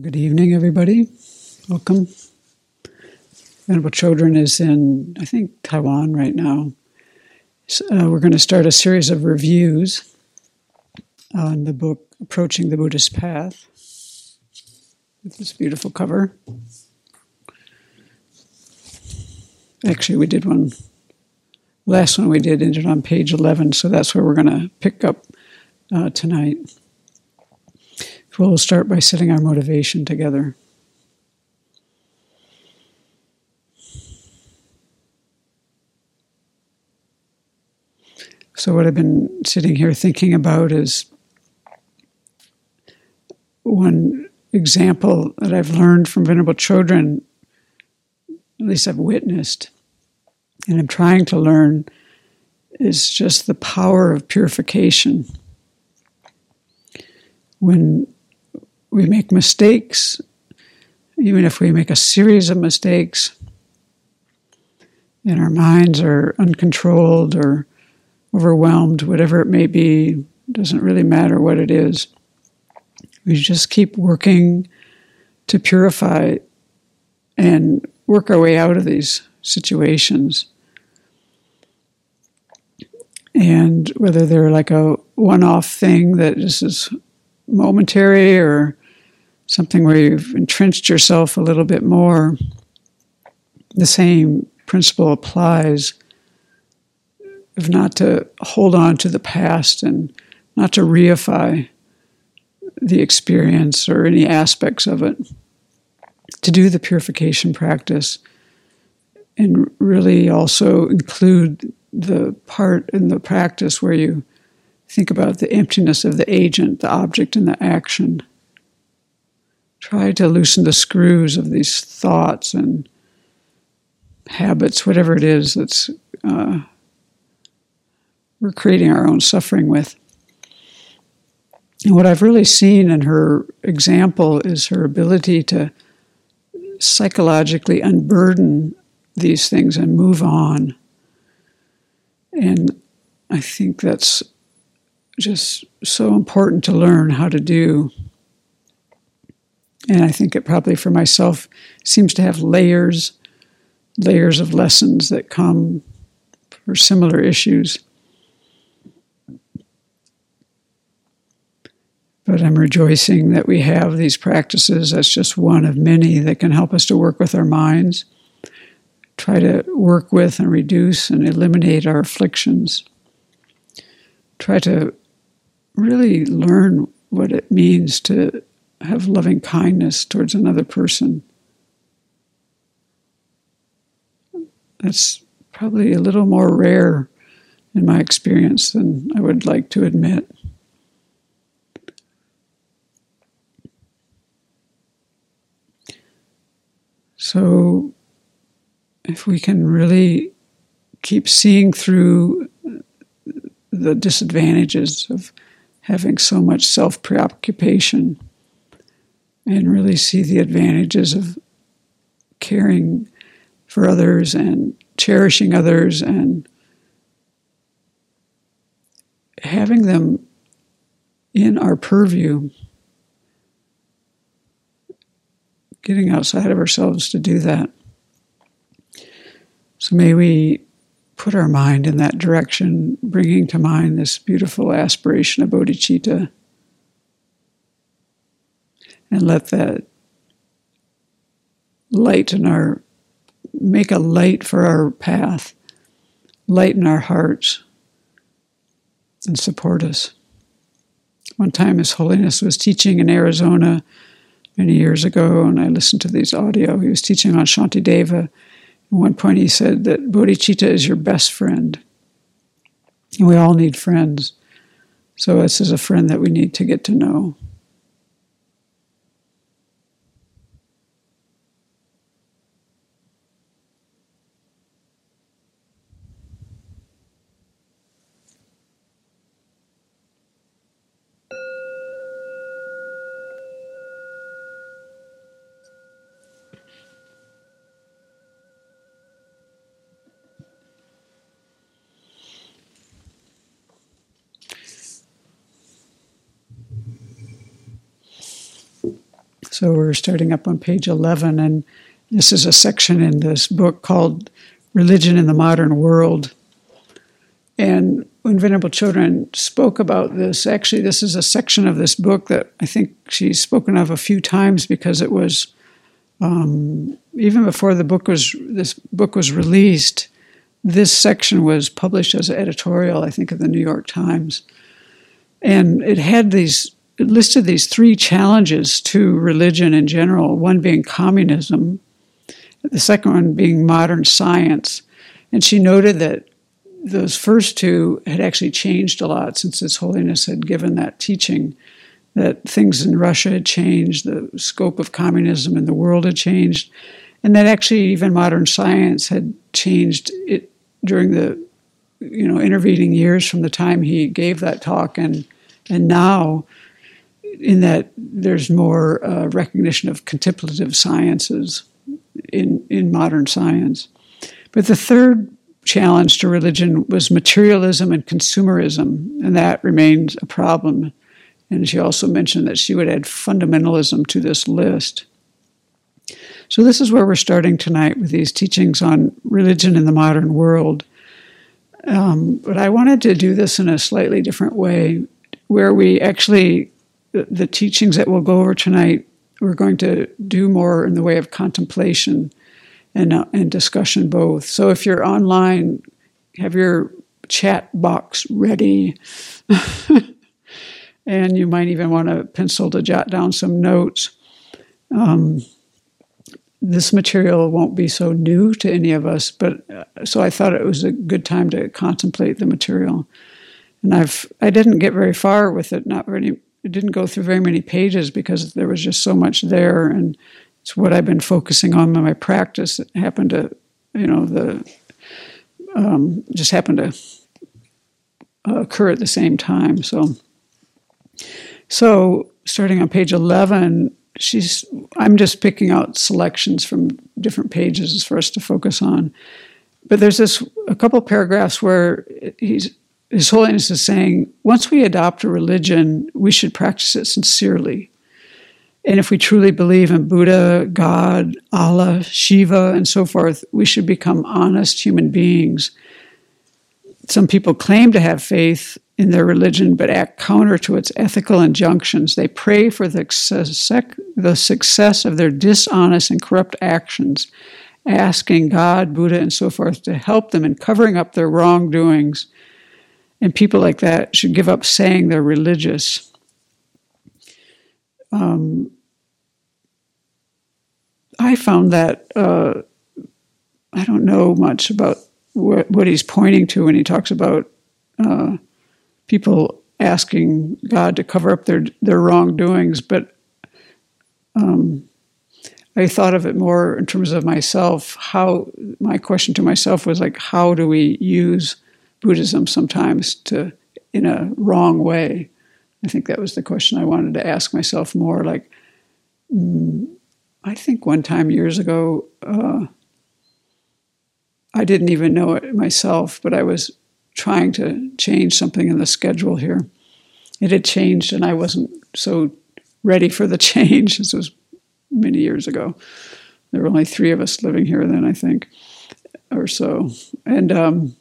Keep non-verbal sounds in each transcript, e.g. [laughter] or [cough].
Good evening, everybody. Welcome. Venerable Chodron is in, I think, Taiwan right now. So, uh, we're going to start a series of reviews on the book Approaching the Buddhist Path with this beautiful cover. Actually, we did one, last one we did ended on page 11, so that's where we're going to pick up uh, tonight. We'll start by setting our motivation together. So, what I've been sitting here thinking about is one example that I've learned from Venerable Chodron, at least I've witnessed, and I'm trying to learn, is just the power of purification. When we make mistakes, even if we make a series of mistakes, and our minds are uncontrolled or overwhelmed, whatever it may be, doesn't really matter what it is. We just keep working to purify and work our way out of these situations. And whether they're like a one off thing that just is momentary or something where you've entrenched yourself a little bit more, the same principle applies of not to hold on to the past and not to reify the experience or any aspects of it, to do the purification practice and really also include the part in the practice where you think about the emptiness of the agent, the object, and the action. Try to loosen the screws of these thoughts and habits, whatever it is that's uh, we're creating our own suffering with. And what I've really seen in her example is her ability to psychologically unburden these things and move on. And I think that's just so important to learn how to do. And I think it probably for myself seems to have layers, layers of lessons that come for similar issues. But I'm rejoicing that we have these practices. That's just one of many that can help us to work with our minds, try to work with and reduce and eliminate our afflictions, try to really learn what it means to have loving kindness towards another person. That's probably a little more rare in my experience than I would like to admit. So, if we can really keep seeing through the disadvantages of having so much self preoccupation and really see the advantages of caring for others and cherishing others and having them in our purview getting outside of ourselves to do that. So may we put our mind in that direction, bringing to mind this beautiful aspiration of bodhicitta, and let that light in our make a light for our path, lighten our hearts, and support us. One time, His Holiness was teaching in Arizona many years ago, and I listened to these audio. He was teaching on Shantideva. At one point, he said that bodhicitta is your best friend. And we all need friends. So, this is a friend that we need to get to know. So we're starting up on page 11, and this is a section in this book called Religion in the Modern World. And when Venerable Chodron spoke about this, actually, this is a section of this book that I think she's spoken of a few times because it was um, even before the book was this book was released. This section was published as an editorial, I think, of the New York Times, and it had these listed these three challenges to religion in general. One being communism, the second one being modern science, and she noted that those first two had actually changed a lot since His Holiness had given that teaching. That things in Russia had changed, the scope of communism in the world had changed, and that actually even modern science had changed it during the you know intervening years from the time he gave that talk and and now in that there's more uh, recognition of contemplative sciences in in modern science but the third challenge to religion was materialism and consumerism, and that remains a problem. And she also mentioned that she would add fundamentalism to this list. So, this is where we're starting tonight with these teachings on religion in the modern world. Um, but I wanted to do this in a slightly different way, where we actually, the, teachings that we'll go over tonight, we're going to do more in the way of contemplation and, uh, and discussion both. So if you're online, have your chat box ready. [laughs] and you might even want a pencil to jot down some notes. Um, this material won't be so new to any of us, but uh, so I thought it was a good time to contemplate the material. And I've I didn't get very far with it, not very it didn't go through very many pages because there was just so much there and it's what I've been focusing on in my practice. It happened to, you know, the um, just happened to occur at the same time. So, so starting on page eleven, she's. I'm just picking out selections from different pages for us to focus on. But there's this a couple paragraphs where he's His Holiness is saying once we adopt a religion, we should practice it sincerely and if we truly believe in Buddha, God, Allah, Shiva, and so forth, we should become honest human beings. Some people claim to have faith in their religion but act counter to its ethical injunctions. They pray for the success of their dishonest and corrupt actions, asking God, Buddha, and so forth to help them in covering up their wrongdoings. And people like that should give up saying they're religious. Um, I found that uh, I don't know much about what, he's pointing to when he talks about uh, people asking God to cover up their their wrongdoings, but um, I thought of it more in terms of myself. How my question to myself was like, how do we use Buddhism sometimes to in a wrong way? I think that was the question I wanted to ask myself more. Like, mm, I think one time years ago, uh, I didn't even know it myself, but I was trying to change something in the schedule here. It had changed, and I wasn't so ready for the [laughs] change. This was many years ago. There were only three of us living here then, I think, or so. And um,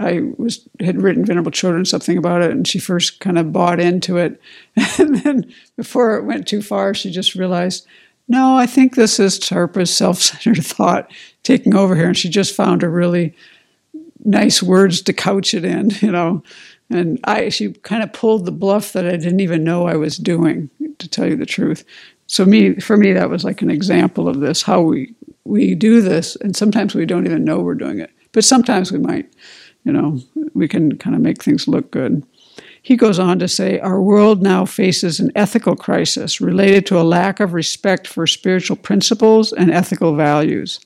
I was had written Venerable Chodron something about it, and she first kind of bought into it, [laughs] and then before it went too far, she just realized, no, I think this is Tarpa's self-centered [laughs] thought taking over here, and she just found a really nice words to couch it in, [laughs] you know. And I, she kind of pulled the bluff that I didn't even know I was doing, to tell you the truth. So me, for me, that was like an example of this, how we we do this, and sometimes we don't even know we're doing it, but sometimes we might you know, we can kind of make things look good. He goes on to say, Our world now faces an ethical crisis related to a lack of respect for spiritual principles and ethical values.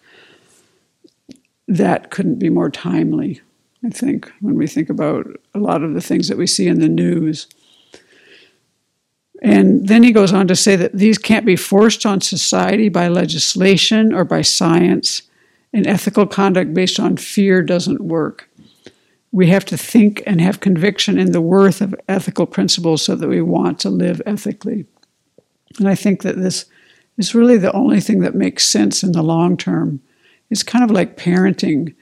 That couldn't be more timely, I think, when we think about a lot of the things that we see in the news. And then he goes on to say that these can't be forced on society by legislation or by science, and ethical conduct based on fear doesn't work we have to think and have conviction in the worth of ethical principles so that we want to live ethically. And I think that this is really the only thing that makes sense in the long term. It's kind of like parenting,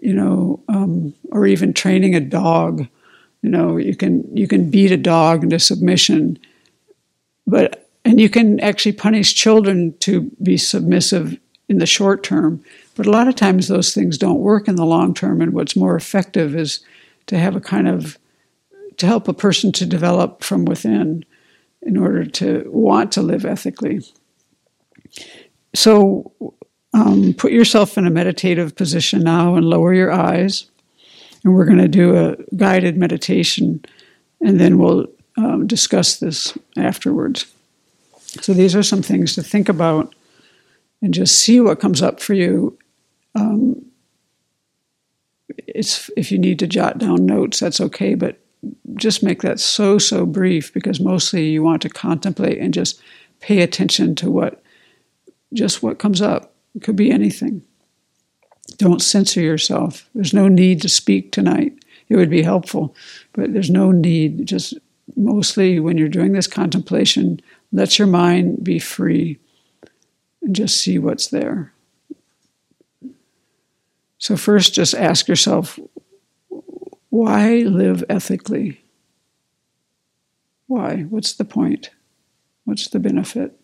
you know, um, or even training a dog. You know, you can you can beat a dog into submission, but and you can actually punish children to be submissive in the short term. But a lot of times those things don't work in the long term, and what's more effective is to have a kind of to help a person to develop from within in order to want to live ethically. So um, put yourself in a meditative position now and lower your eyes. And we're going to do a guided meditation, and then we'll um, discuss this afterwards. So these are some things to think about and just see what comes up for you. Um, it's if you need to jot down notes, that's okay, but just make that so so brief because mostly you want to contemplate and just pay attention to what just what comes up. It could be anything. Don't censor yourself. There's no need to speak tonight. It would be helpful, but there's no need. Just mostly when you're doing this contemplation, let your mind be free just see what's there. So, first, just ask yourself why live ethically? Why? What's the point? What's the benefit?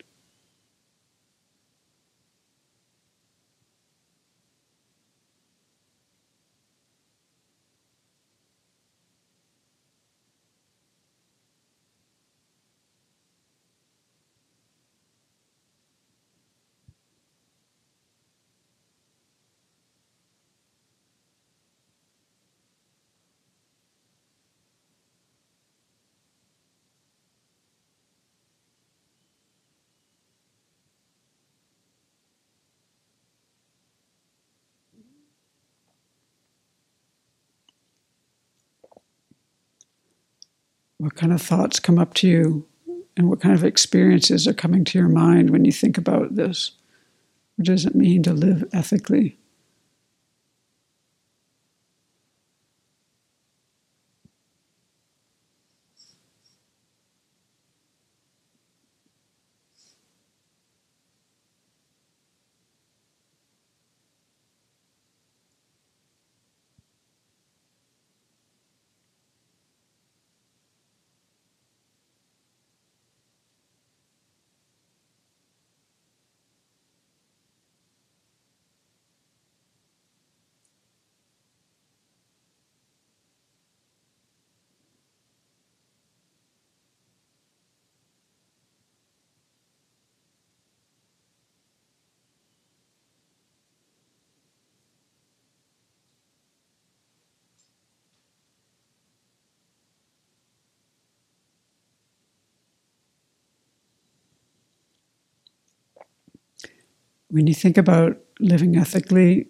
What kind of thoughts come up to you and what kind of experiences are coming to your mind when you think about this. What does it mean to live ethically? When you think about living ethically,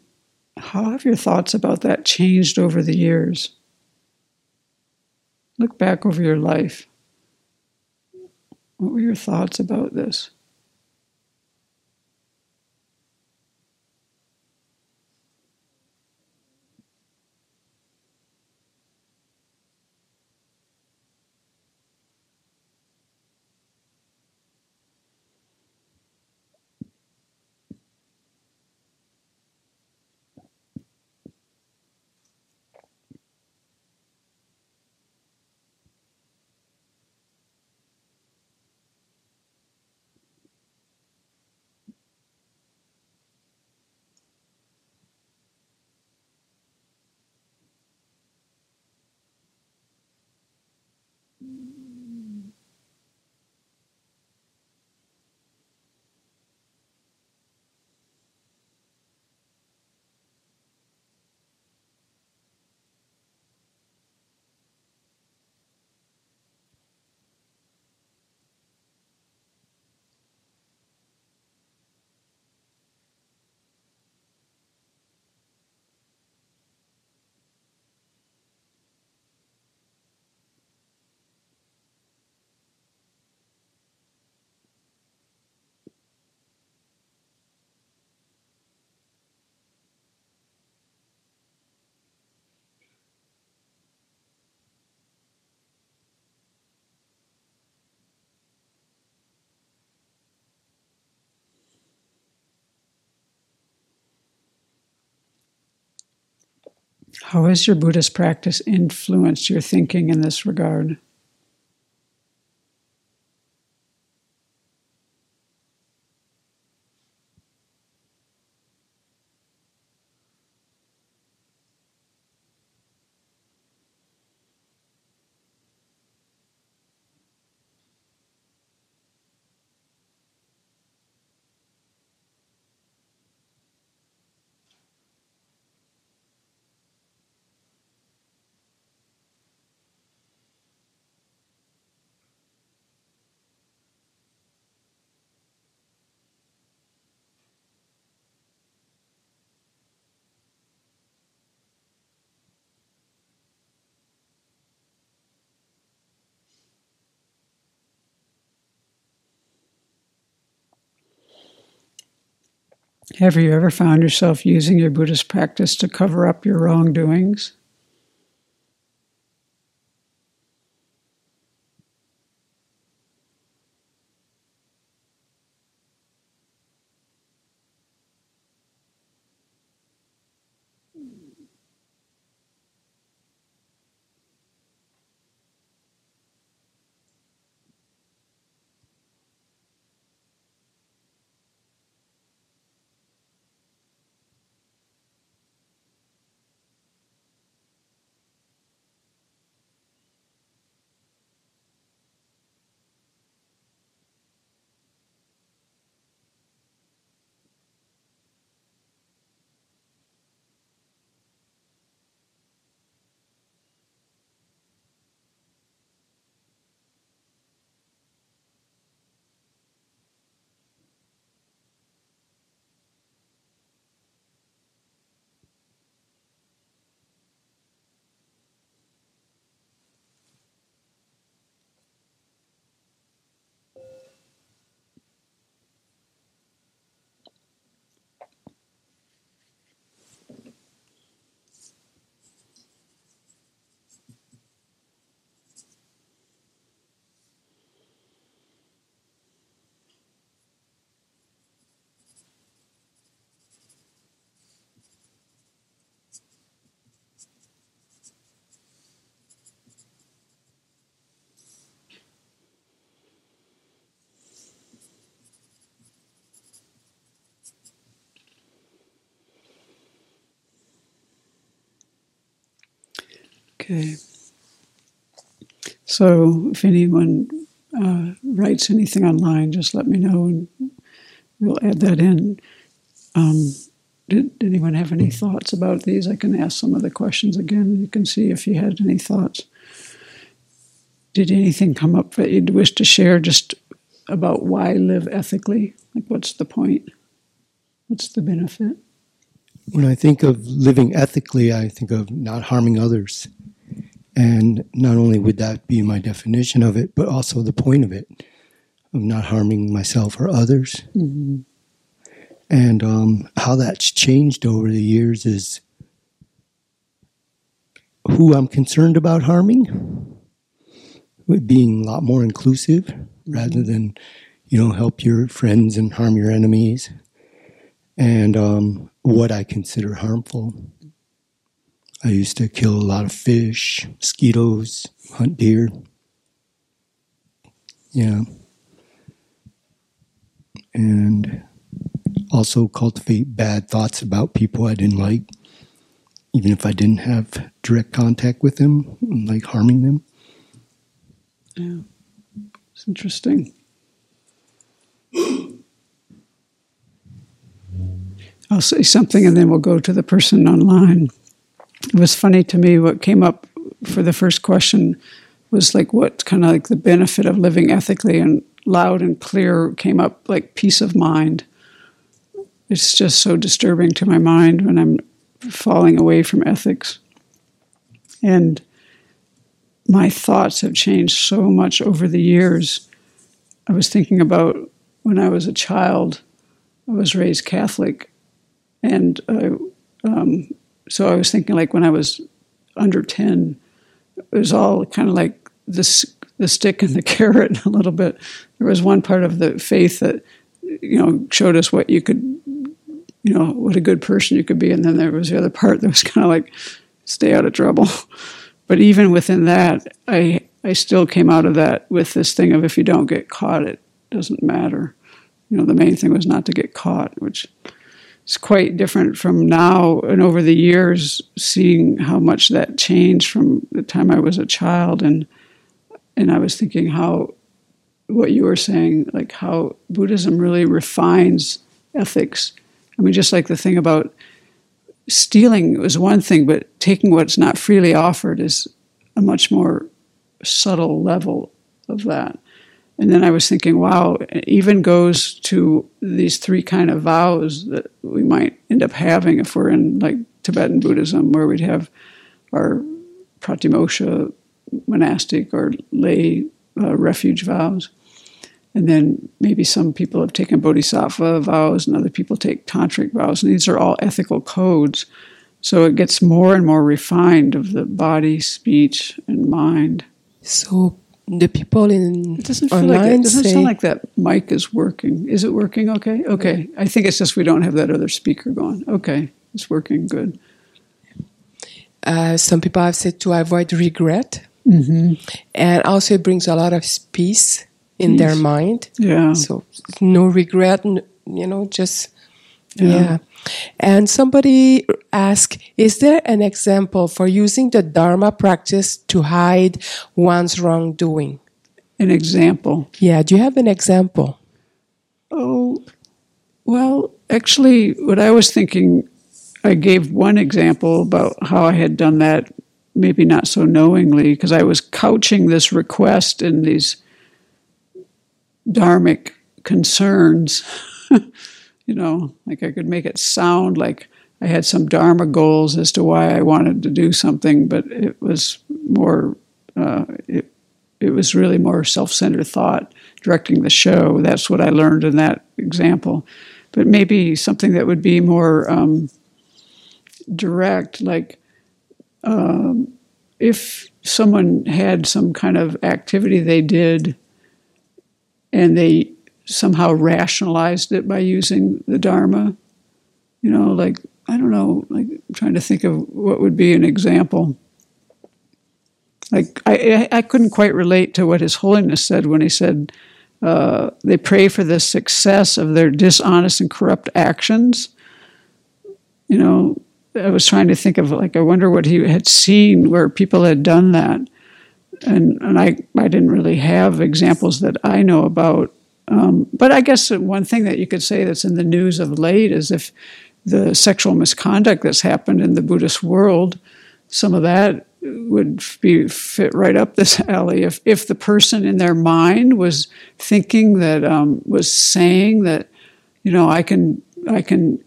how have your thoughts about that changed over the years? Look back over your life. What were your thoughts about this? How has your Buddhist practice influenced your thinking in this regard? Have you ever found yourself using your Buddhist practice to cover up your wrongdoings? Okay. So if anyone uh, writes anything online, just let me know and we'll add that in. Um, did, did, anyone have any thoughts about these? I can ask some of the questions again. You can see if you had any thoughts. Did anything come up that you'd wish to share just about why live ethically? Like, what's the point? What's the benefit? When I think of living ethically, I think of not harming others. And not only would that be my definition of it, but also the point of it, of not harming myself or others. Mm-hmm. And um, how that's changed over the years is who I'm concerned about harming, being a lot more inclusive mm-hmm. rather than, you know, help your friends and harm your enemies, and um, what I consider harmful. I used to kill a lot of fish, mosquitoes, hunt deer. Yeah. And also cultivate bad thoughts about people I didn't like, even if I didn't have direct contact with them, like harming them. Yeah. It's interesting. I'll say something and then we'll go to the person online it was funny to me what came up for the first question was like what kind of like the benefit of living ethically and loud and clear came up like peace of mind. It's just so disturbing to my mind when i'm falling away from ethics. And my thoughts have changed so much over the years. I was thinking about when i was a child i was raised catholic and I, um, so I was thinking like when I was under 10, it was all kind of like this the stick and the [laughs] carrot a little bit. There was one part of the faith that you know showed us what you could you know what a good person you could be and then there was the other part that was [laughs] kind of like stay out of trouble. [laughs] But even within that, I I still came out of that with this thing of if you don't get caught, it doesn't matter. You know, the main thing was not to get caught, which is quite different from now and over the years, seeing how much that changed from the time I was a child and and I was thinking how what you were saying, like how Buddhism really refines ethics. I mean, just like the thing about stealing was one thing, but taking what's not freely offered is a much more subtle level of that. And then I was thinking, wow, it even goes to these three kind of vows that we might end up having if we're in like Tibetan Buddhism, where we'd have our pratimoksha monastic or lay uh, refuge vows. And then maybe some people have taken bodhisattva vows and other people take tantric vows. And these are all ethical codes. So it gets more and more refined of the body, speech, and mind. So the people in It doesn't feel online like it doesn't say, sound like that mic is working. Is it working okay? Okay. I think it's just we don't have that other speaker going. Okay. It's working good. uh, some people have said to avoid regret, Mm-hmm. and also it brings a lot of peace in their mind. Yeah. So no regret, you know, just Yeah. yeah. And somebody asked, is there an example for using the Dharma practice to hide one's wrongdoing? An example. Yeah, do you have an example? Oh, well, actually, what I was thinking, I gave one example about how I had done that, maybe not so knowingly, because I was couching this request in these dharmic concerns. [laughs] you know, like I could make it sound like I had some dharma goals as to why I wanted to do something, but it was more, uh, it, it was really more self-centered thought directing the show. That's what I learned in that example. But maybe something that would be more um, direct, like um, if someone had some kind of activity they did and they somehow rationalized it by using the Dharma, you know, like, I don't know, like I'm trying to think of what would be an example. Like, I, I couldn't quite relate to what His Holiness said when he said, uh, they pray for the success of their dishonest and corrupt actions. You know, I was trying to think of like I wonder what he had seen where people had done that, and and I I didn't really have examples that I know about. Um, but I guess one thing that you could say that's in the news of late is if the sexual misconduct that's happened in the Buddhist world, some of that would be fit right up this [laughs] alley. If if the person in their mind was thinking that um, was saying that, you know, I can I can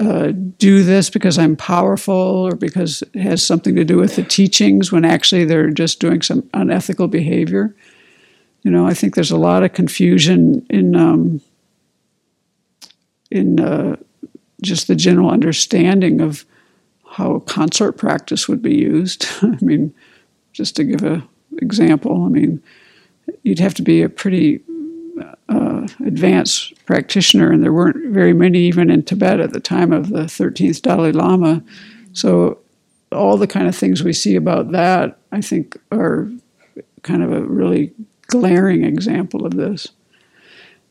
uh, do this because I'm powerful or because it has something to do with the teachings, when actually they're just doing some unethical behavior. You know, I think there's a lot of confusion in um, in uh, just the general understanding of how consort practice would be used. [laughs] I mean, just to give an example, I mean, you'd have to be a pretty uh, advanced practitioner, and there weren't very many even in Tibet at the time of the 13th Dalai Lama. So, all the kind of things we see about that, I think, are kind of a really glaring example of this.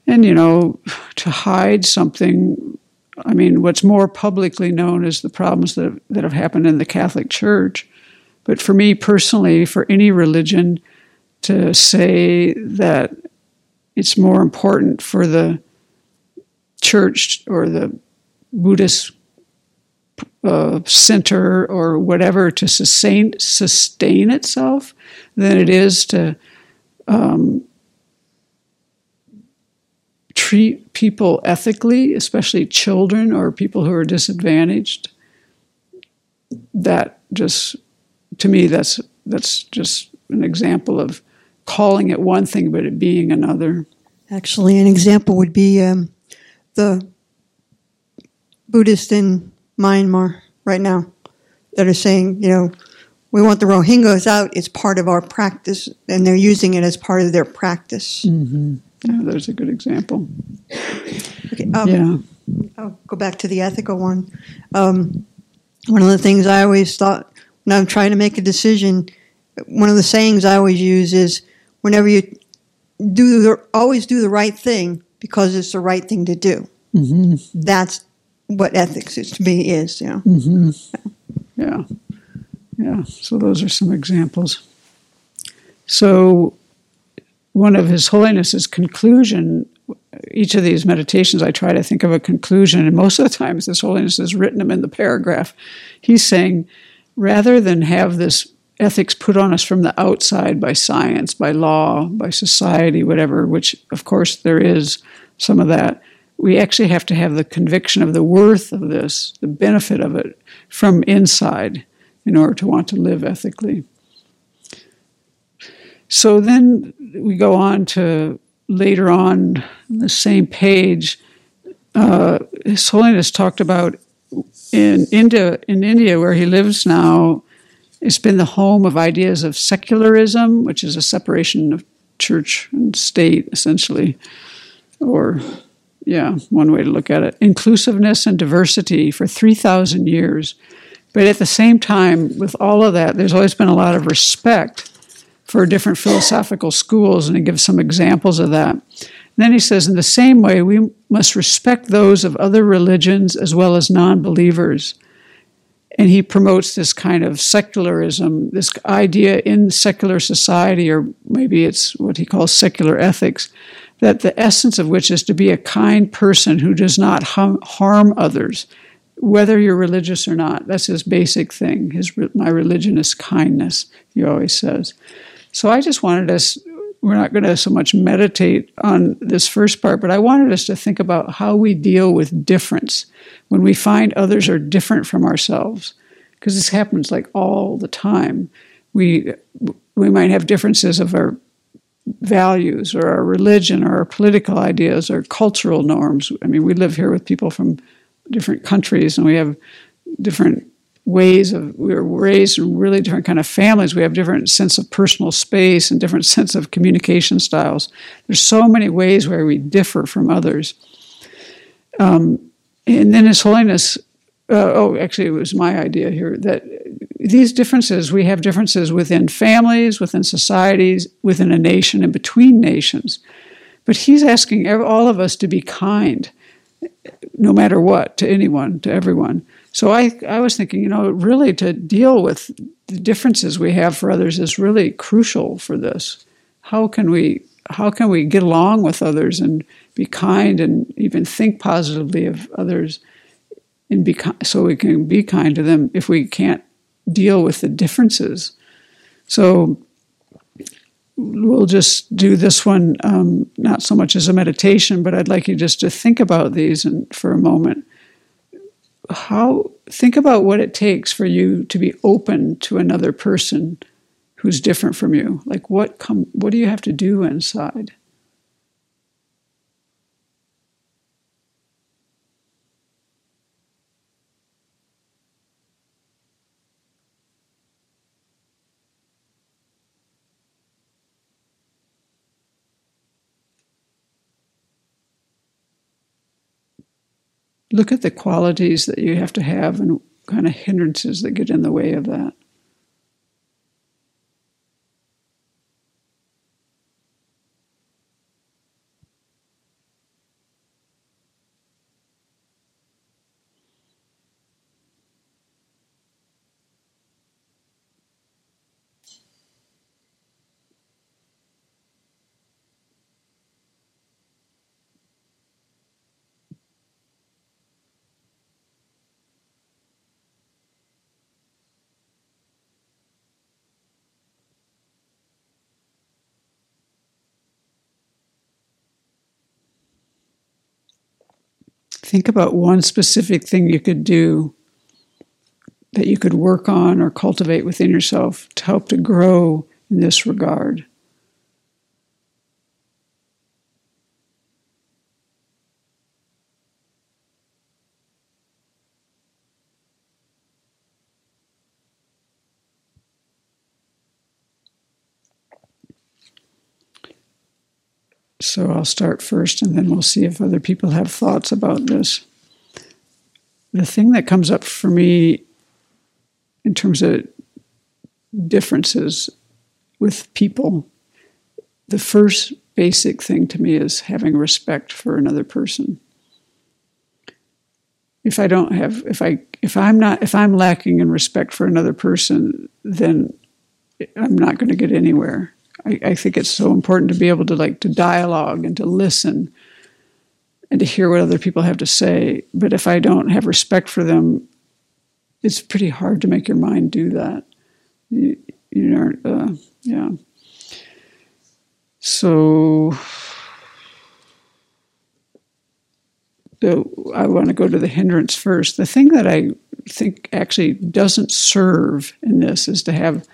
And, you know, to hide something I mean, what's more publicly known is the problems that have, that have happened in the Catholic Church. But for me personally, for any religion to say that it's more important for the church or the Buddhist uh, center or whatever to sustain sustain itself than it is to um, treat people ethically, especially children or people who are disadvantaged, that just to me that's that's just an example of calling it one thing but it being another. Actually, an example would be um, the Buddhists in Myanmar right now that are saying, you know, we want the Rohingyas out. It's part of our practice, and they're using it as part of their practice. Yeah, there's a good example. Okay, um, Yeah. I'll go back to the ethical one. Um, one of the things I always thought when I'm trying to make a decision. One of the sayings I always use is whenever you do the, always do the right thing because it's the right thing to do. Mm-hmm. That's what ethics is to me is, you know. Mm-hmm. Yeah. Yeah. Yeah, so those are some examples. So one of His Holiness's conclusion, each of these meditations, I try to think of a conclusion, and most of the times His Holiness has written them in the paragraph. He's saying, rather than have this ethics put on us from the outside by science, by law, by society, whatever, which of course there is some of that, we actually have to have the conviction of the worth of this, the benefit of it from inside in order to want to live ethically. So then we go on to later on the same page. Uh, His Holiness talked about in India, in India, where he lives now, it's been the home of ideas of secularism, which is a separation of church and state, essentially, or yeah, one way to look at it. Inclusiveness and diversity for 3,000 years. But at the same time, with all of that, there's always been a lot of respect for different philosophical schools, and he gives some examples of that. And then he says, in the same way, we must respect those of other religions as well as non believers. And he promotes this kind of secularism, this idea in secular society, or maybe it's what he calls secular ethics, that the essence of which is to be a kind person who does not harm others, whether you're religious or not. That's his basic thing. His my religion is kindness. He always says. So I just wanted us. We're not going to so much meditate on this first part, but I wanted us to think about how we deal with difference when we find others are different from ourselves, because this happens like all the time. We we might have differences of our values or our religion or our political ideas or cultural norms. I mean, we live here with people from different countries and we have different ways of we were raised in really different kind of families. We have different sense of personal space and different [laughs] sense of communication styles. There's so many ways where we differ from others. Um, and then his holiness uh, oh actually it was my idea here that these differences we have differences within families within societies within a nation and between nations. But he's asking all of us to be kind no matter what to anyone to everyone so I, I was thinking, you know, really to deal with the differences we have for others is really crucial for this. How can we how can we get along with others and be kind and even think positively of others and be so we can be kind to them if we can't deal with the differences. So we'll just do this one um, not so much as a meditation, but I'd like you just to think about these and for a moment. How think about what it takes for you to be open to another person who's different from you. Like what come what do you have to do inside look at the qualities that you have to have and kind of hindrances that get in the way of that. Think about one specific thing you could do that you could work on or cultivate within yourself to help to grow in this regard. So I'll start first and then we'll see if other people have thoughts about this. The thing that comes up for me in terms of differences with people, the first basic thing to me is having respect for another person. If I don't have, if I, if I'm not, if I'm lacking in respect for another person, then I'm not going to get anywhere. I, I think it's so important to be able to like to dialogue and to listen and to hear what other people have to say. But if I don't have respect for them, it's pretty hard to make your mind do that. You, you know, uh, yeah. So, so I want to go to the hindrance first. The thing that I think actually doesn't serve in this is to have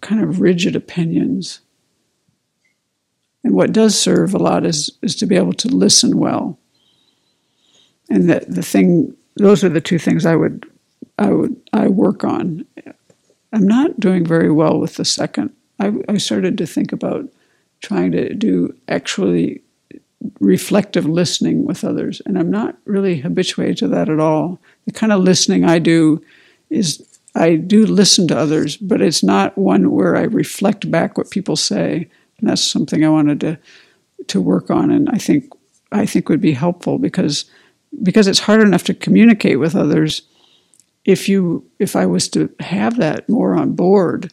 kind of rigid opinions. And what does serve a lot is, is to be able to listen well. And that the thing, those are the two things I would, I would, I work on. I'm not doing very well with the second. I, I started to think about trying to do actually reflective listening with others, and I'm not really habituated to that at all. The kind of listening I do is I do listen to others, but it's not one where I reflect back what people say. And that's something I wanted to to work on, and I think I think would be helpful because because it's hard enough to communicate with others. If you if I was to have that more on board,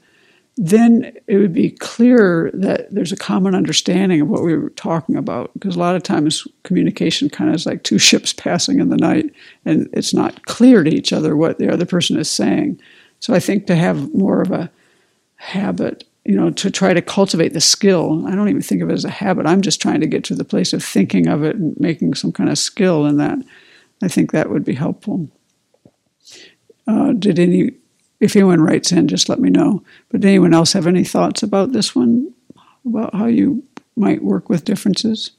then it would be clear that there's a common understanding of what we were talking about. Because a lot of times communication kind of is like two [laughs] ships passing in the night, and it's not clear to each other what the other person is saying. So I think to have more of a habit you know, to try to cultivate the skill. I don't even think of it as a habit. I'm just trying to get to the place of thinking of it and making some kind of skill in that. I think that would be helpful. Uh, did any, if anyone writes in, just let me know. But did anyone else have any thoughts about this one, about how you might work with differences?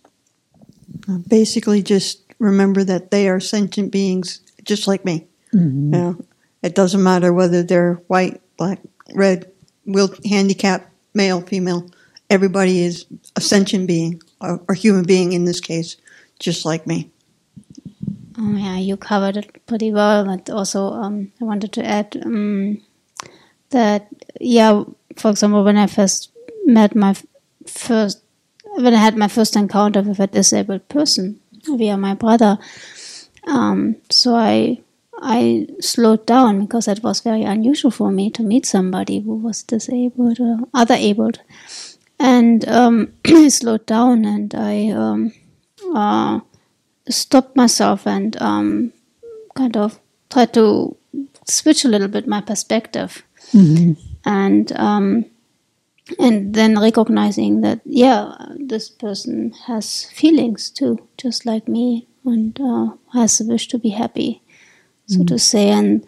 Uh, basically, just remember that they are sentient beings just like me. Mm-hmm. You know, it doesn't matter whether they're white, black, red, wheel handicap, male, female. Everybody is a sentient being, or, or human being in this case, just like me. Oh, yeah, you covered it pretty well. But also, um, I wanted to add um, that, yeah, for example, when I first met my first, when I had my first encounter with a disabled person via my brother, um, so I I slowed down because it was very unusual for me to meet somebody who was disabled or other abled. And um, [clears throat] I slowed down and I um, uh, stopped myself and um, kind of tried to switch a little bit my perspective. Mm-hmm. And um, and then recognizing that yeah, this person has feelings too, just like me, and uh, has a wish to be happy so to say, and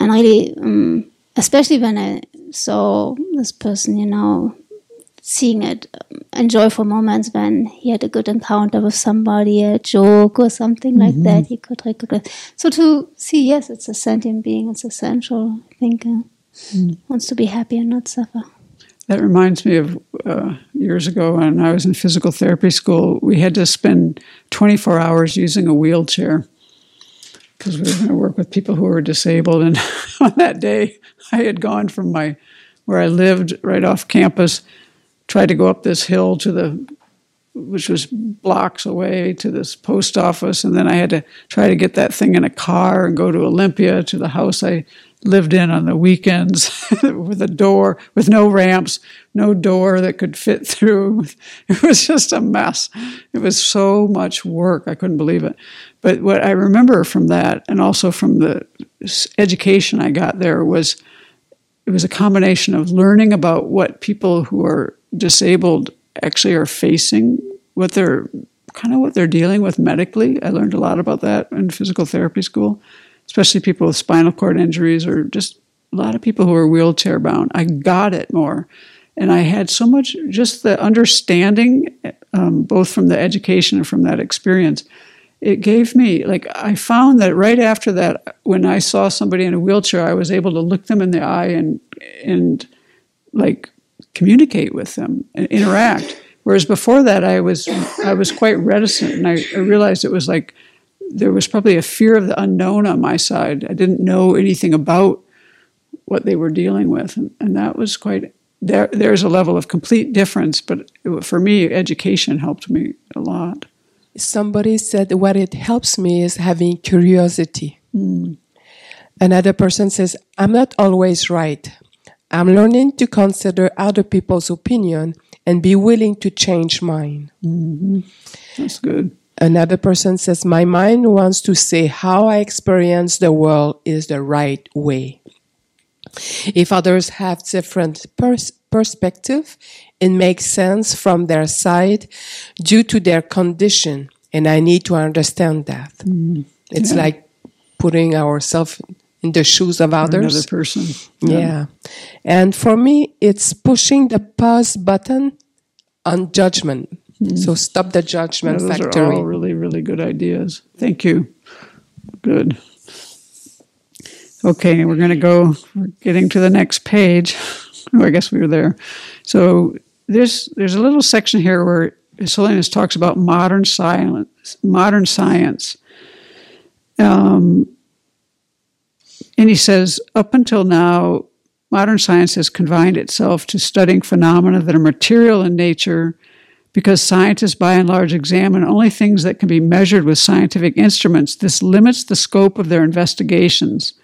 and really, um, especially when I saw this person, you know, seeing it, um, enjoyful moments when he had a good encounter with somebody, a joke or something like that, he could recognize. So to see, yes, it's a sentient being, it's essential. I think uh, wants to be happy and not suffer. That reminds me of uh, years ago when I was in physical therapy school. We had to spend 24 hours using a wheelchair because we were going to work with people who were disabled. And [laughs] on that day, I had gone from my where I lived right off campus, tried to go up this hill to the which was blocks away to this post office, and then I had to try to get that thing in a car and go to Olympia to the house I lived in on the weekends [laughs] with a door with no ramps, no door that could fit through. [laughs] It was just a mess. It was so much work. I couldn't believe it. But what I remember from that, and also from the education I got there, was it was a combination of learning about what people who are disabled actually are facing, what they're kind of what they're dealing with medically. I learned a lot about that in physical therapy school, especially people with spinal cord injuries or just a lot of people who are wheelchair bound. I got it more. And I had so much just the understanding, um, both from the education and from that experience. It gave me, like, I found that right after that, when I saw somebody in a wheelchair, I was able to look them in the eye and, and like, communicate with them and interact. Whereas before that, I was I was quite reticent, and I, I, realized it was like there was probably a fear of the unknown on my side. I didn't know anything about what they were dealing with, and, and that was quite. There, there's a level of complete difference, but it, for me, education helped me a lot. Somebody said what it helps me is having curiosity. Hmm. Another person says, I'm not always right. I'm learning to consider other people's opinion and be willing to change mine. Mm-hmm. That's good. Another person says, My mind wants to say how I experience the world is the right way. If others have different pers- perspective, it makes sense from their side due to their condition, and I need to understand that. Mm-hmm. It's Yeah. like putting ourselves in the shoes of others. Another others. person. Yeah. And for me, it's pushing the pause button on judgment. So stop the Yeah, judgment those factory. are all really, really good ideas. Thank you. Good. Okay, we're going to go. We're getting to the next page. [laughs] Oh, I guess we were there. So there's there's a little section here where His Holiness talks about modern science. Modern science. Um, and he says, up until now, modern science has confined itself to studying phenomena that are material in nature because scientists by and large examine only things that can be measured with scientific instruments. This limits the scope of their investigations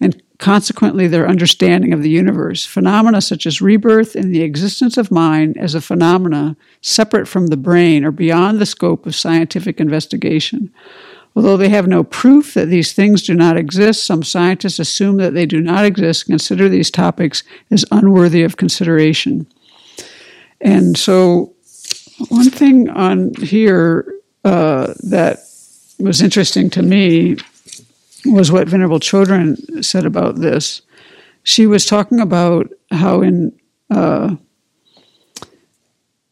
and consequently their understanding of the universe. Phenomena such as rebirth and the existence of mind as a phenomena separate from the brain are beyond the scope of scientific investigation. Although they have no proof that these things do not exist, some scientists assume that they do not exist consider these topics as unworthy of consideration. And so, one thing on here uh, that was interesting to me was what Venerable Chodron said about this. She was talking about how in uh,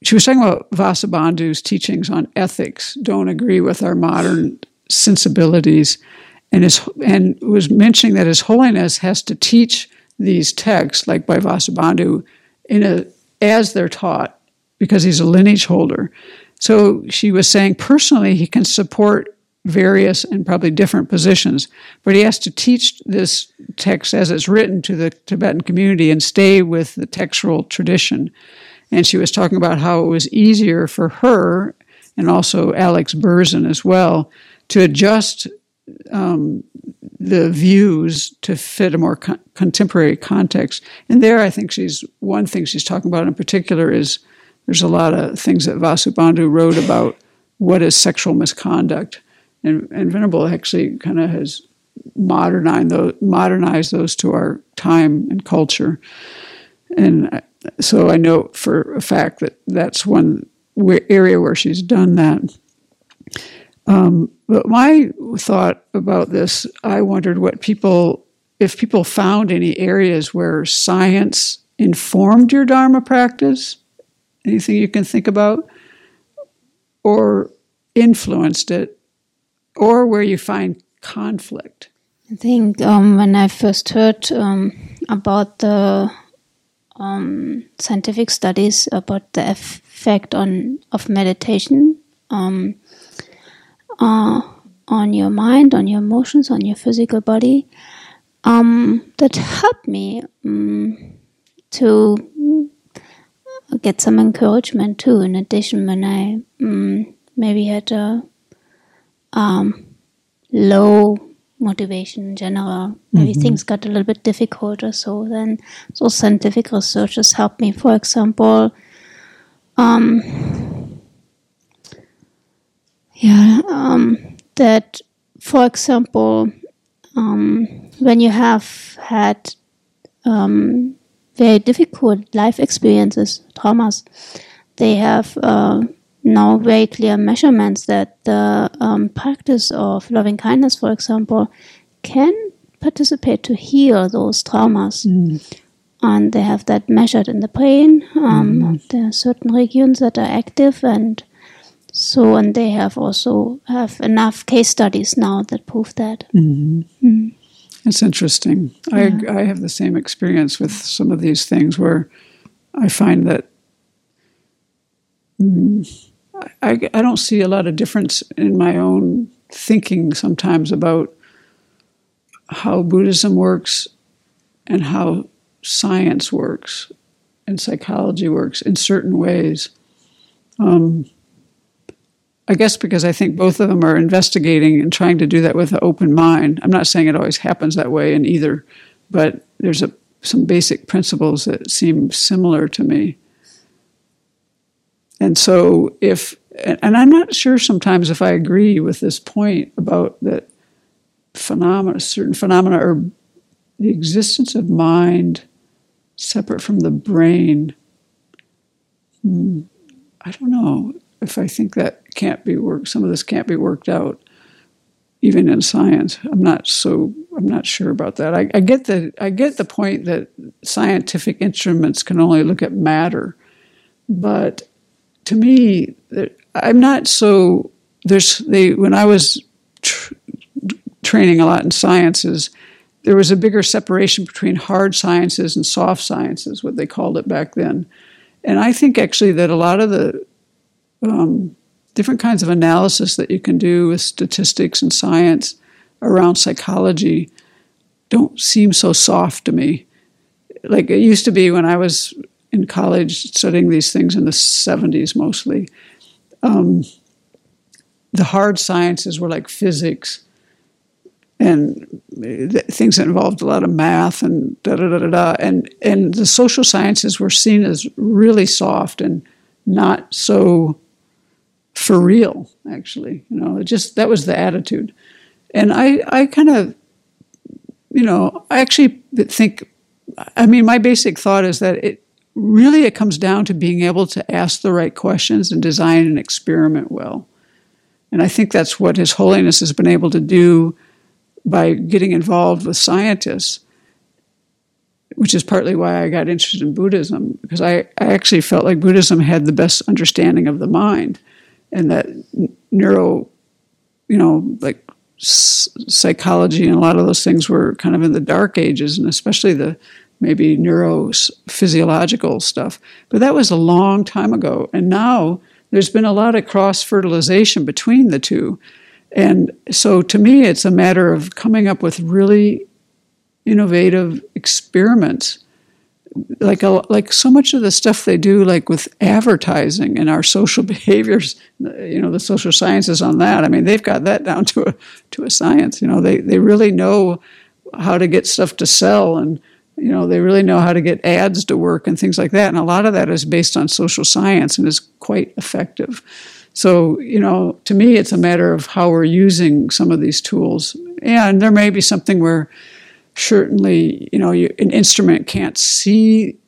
she was talking about Vasubandhu's teachings on ethics don't agree with our modern sensibilities, and his and was mentioning that His Holiness has to teach these texts, like by Vasubandhu, in a as they're taught, because he's a lineage holder. So she was saying personally he can support various and probably different positions, but he has to teach this text as it's written to the Tibetan community and stay with the textual tradition. And she was talking about how it was easier for her and also Alex Berzin as well to adjust um, the views to fit a more con- contemporary context. And there, I think she's one thing she's talking about in particular is there's a lot of things that Vasubandhu wrote about what is sexual misconduct, and, and Venerable actually kind of has modernized those, modernized those to our time and culture. And so I know for a fact that that's one area where she's done that. Um, but my thought about this, I wondered what people, if people found any areas where science informed your Dharma practice, anything you can think about, or influenced it, or where you find conflict. I think um, when I first heard um, about the um, scientific studies about the effect on of meditation um, uh, on your mind, on your emotions, on your physical body, um, that helped me um, to get some encouragement too. In addition, when I um, maybe had a um, low motivation in general. Maybe things got a little bit difficult or so. Then those scientific researchers helped me. For example, um, yeah, um, that for example, um, when you have had um, very difficult life experiences, traumas, they have uh, now very clear measurements that the um, practice of loving kindness, for example, can participate to heal those traumas. And they have that measured in the brain. Um, There are certain regions that are active, and so and they have also have enough case studies now that prove that. It's interesting. I I have the same experience with some of these things where I find that mm, I, I don't see a lot of difference in my own thinking sometimes about how Buddhism works and how science works and psychology works in certain ways. Um, I guess because I think both of them are investigating and trying to do that with an open mind. I'm not saying it always happens that way in either, but there's a, some basic principles that seem similar to me. And so, if, and I'm not sure sometimes if I agree with this point about that phenomena, certain phenomena are the existence of mind separate from the brain. Hmm, I don't know if I think that can't be worked. Some of this can't be worked out, even in science. I'm not so. I'm not sure about that. I, I get the. I get the point that scientific instruments can only look at matter, but to me, I'm not so. There's they when I was tr- training a lot in sciences there was a bigger separation between hard sciences and soft sciences, what they called it back then. And I think actually that a lot of the um, different kinds of analysis that you can do with statistics and science around psychology don't seem so soft to me. Like it used to be when I was in college studying these things in the 70s mostly. Um, the hard sciences were like physics and things that involved a lot of math and da da da da da. And and the social sciences were seen as really soft and not so for real. Actually, you know, it just that was the attitude. And I I kind of, you know, I actually think. I mean, my basic thought is that it really it comes down to being able to ask the right questions and design an experiment well. And I think that's what His Holiness has been able to do by getting involved with scientists, which is partly why I got interested in Buddhism, because I, I actually felt like Buddhism had the best understanding of the mind and that neuro, you know, like psychology and a lot of those things were kind of in the dark ages, and especially the maybe neurophysiological stuff. But that was a long time ago. And now there's been a lot of cross fertilization between the two. And so to me, it's a matter of coming up with really innovative experiments. Like a, like so much of the stuff they do, like with advertising and our social [laughs] behaviors, you know, the social sciences on that. I mean, they've got that down to a to a science. You know, they they really know how to get stuff to sell, and you know, they really know how to get ads to work and things like that. And a lot of that is based on social science and is quite effective. So, you know, to me, it's a matter of how we're using some of these tools. And there may be something where certainly, you know, you, an instrument can't see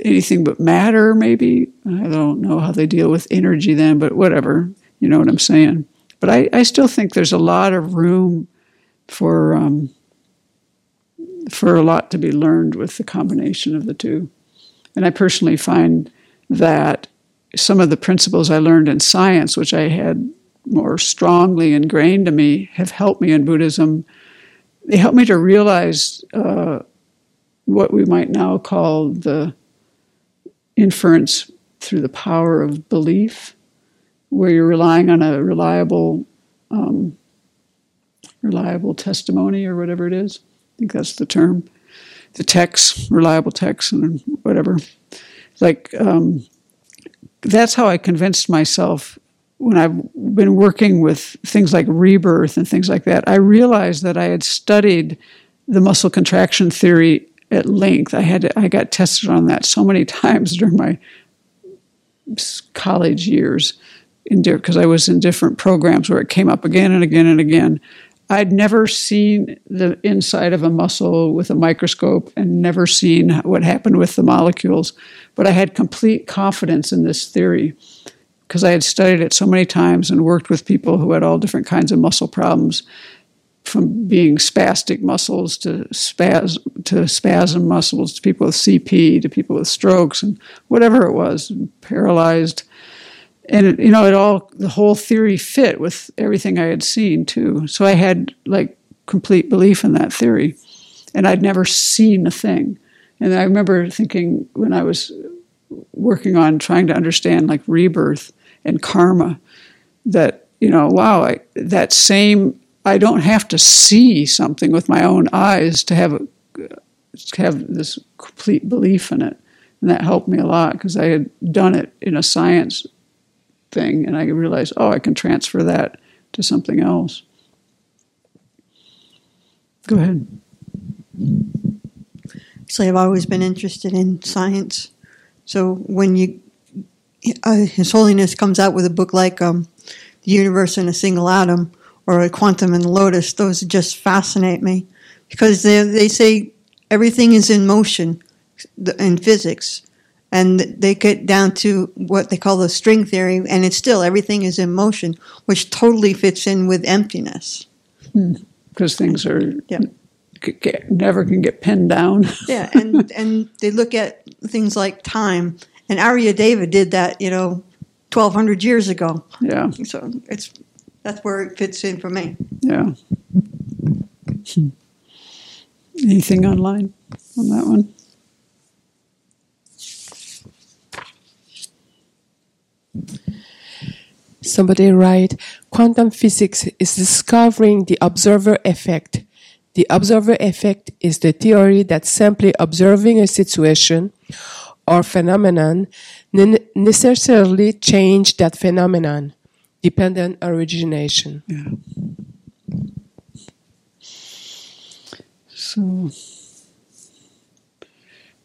anything but matter, maybe. I don't know how they deal with energy then, but whatever. You know what I'm saying? But I, I still think there's a lot of room for um, for a lot to be learned with the combination of the two. And I personally find that some of the principles I learned in science, which I had more strongly ingrained in me, have helped me in Buddhism. They helped me to realize uh, what we might now call the inference through the power of belief, where you're relying on a reliable, um, reliable testimony or whatever it is. I think that's the term. The text, reliable text, and whatever. Like um, that's how I convinced myself when I've been working with things like rebirth and things like that. I realized that I had studied the muscle contraction theory at length. I had I got tested on that so many [laughs] times during my college years because I was in different programs where it came up again and again and again. I'd never seen the inside of a muscle with a microscope and never seen what happened with the molecules, but I had complete confidence in this theory because I had studied it so many times and worked with people who had all different kinds of muscle problems, from being spastic muscles to spasm to spasm muscles to people with CP to people with strokes and whatever it was, paralyzed. And it, you know it all the whole theory fit with everything i had seen too. So i had like complete belief in that theory. And i'd never seen a thing. And i remember thinking when i was working on trying to understand like rebirth and karma that you know wow I, that same i don't have to see something with my own eyes to have a, have this complete belief in it. And that helped me a lot because I had done it in a science thing and I realized, oh, I can transfer that to something else. Go ahead. Actually, I've always been interested in science. So when you, uh, His Holiness comes out with a book like um, The Universe in a Single Atom or A Quantum in the Lotus, those just fascinate me because they, they say everything is in motion in physics. And they get down to what they call the string theory, and it's still everything is in motion, which totally fits in with emptiness. Because things are Yeah. never can get pinned down. Yeah, and and they look at things like time, and Arya Deva did that, you know, twelve hundred years ago. yeah, So it's that's where it fits in for me. yeah. Hmm. Anything online on that one? Somebody write, quantum physics is discovering the observer effect. The observer effect is the theory that simply observing a situation or phenomenon ne- necessarily change that phenomenon, dependent origination. So,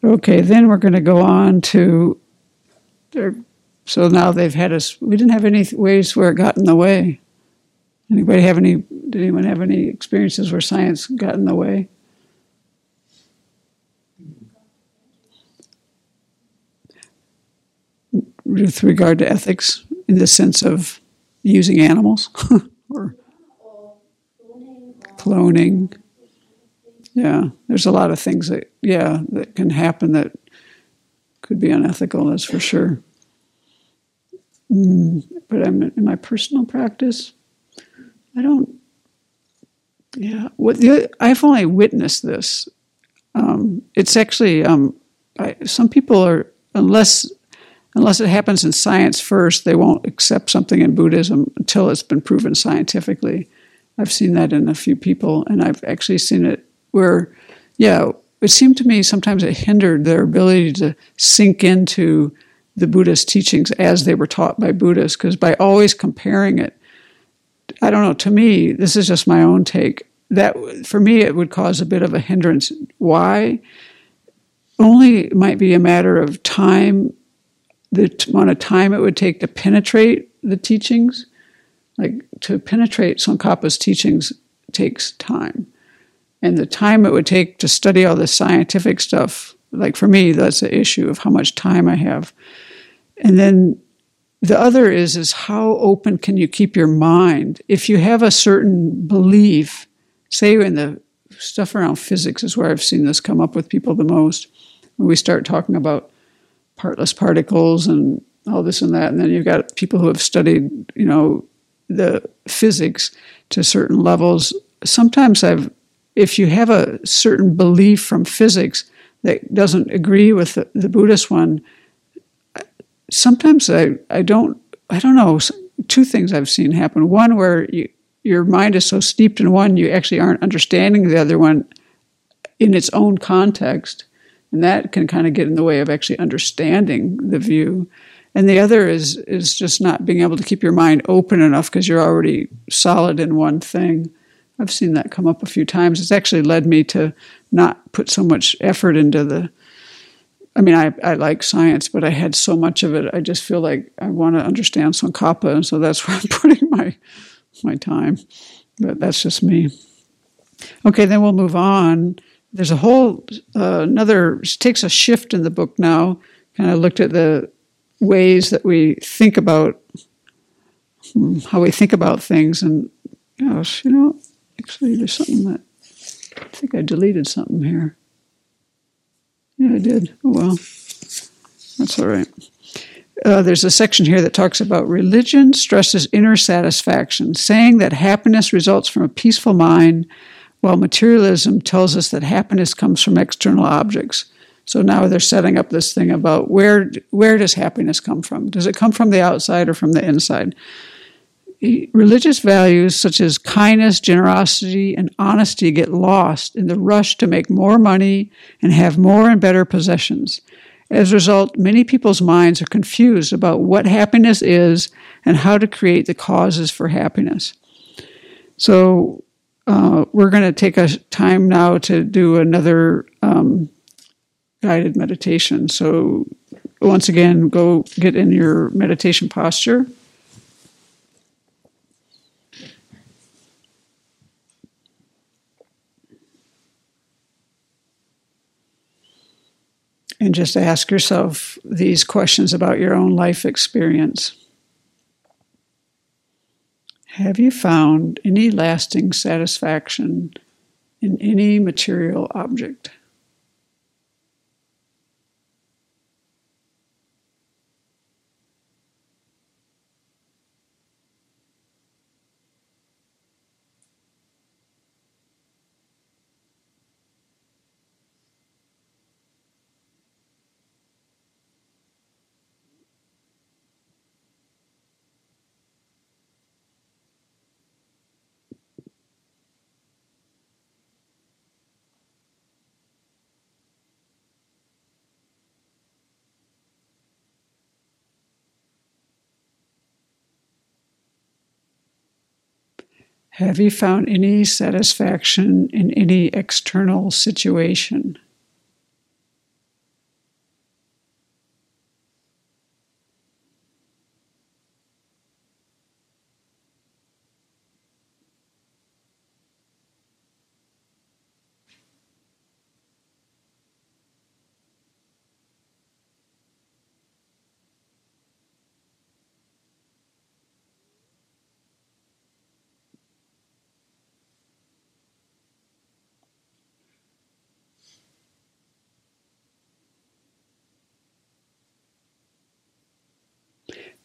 okay, then we're going to go on to. So now they've had us. We didn't have any ways where it got in the way. Anybody have any? Did anyone have any experiences where science got in the way? With regard to ethics, in the sense of using animals [laughs] or cloning. Yeah, there's a lot of things that yeah that can happen that could be unethical. That's for sure. Mm, but I'm in my personal practice. I don't. Yeah, what the, I've only witnessed this. Um, it's actually um, I, some people are unless unless it happens in science first, they won't accept something in Buddhism until it's been proven scientifically. I've seen that in a few people, and I've actually seen it where, yeah, it seemed to me sometimes it hindered their ability to sink into the Buddhist teachings as they were taught by Buddhists, because by always comparing it, I don't know, to me, this is just my own take, that for me it would cause a bit of a hindrance. Why? Only might be a matter of time, the amount of time it would take to penetrate the teachings. Like to penetrate Tsongkhapa's teachings takes time. And the time it would take to study all the scientific stuff, like for me, that's the issue of how much time I have. And then the other is is how open can you keep your mind if you have a certain belief say in the stuff around physics is where i've seen this come up with people the most when we start talking about partless particles and all this and that. And then you've got people who have studied you know the physics to certain levels. Sometimes i've if you have a certain belief from physics that doesn't agree with the, the buddhist one sometimes I, I don't I don't know. Two things I've seen happen. One where you, your mind is so steeped in one you actually aren't understanding the other one in its own context, and that can kind of get in the way of actually understanding the view. And the other is is just not being able to keep your mind open enough because you're already solid in one thing. I've seen that come up a few times. It's actually led me to not put so much effort into the I mean, I, I like science, but I had so much of it. I just feel like I want to understand Tsongkhapa, and so that's [laughs] where I'm putting my my time. But that's just me. Okay, then we'll move on. There's a whole uh, another takes a shift in the book now. Kind of looked at the ways that we think about hmm, how we think about things, and gosh, you know, actually, there's something that I think I deleted something here. Yeah, I did. Oh, well, that's all right. Uh, there's a section here that talks about religion stresses inner satisfaction, saying that happiness results from a peaceful mind, while materialism tells us that happiness comes from external objects. So now they're setting up this thing about where where does happiness come from? Does it come from the outside or from the inside? religious values such as kindness, generosity, and honesty get lost in the rush to make more money and have more and better possessions. As a result, many people's minds are confused about what happiness is and how to create the causes for happiness. So, uh, we're going to take a time now to do another um, guided meditation. So, once again, go get in your meditation posture. And just ask yourself these questions about your own life experience. Have you found any lasting satisfaction in any material object? Have you found any satisfaction in any external situation?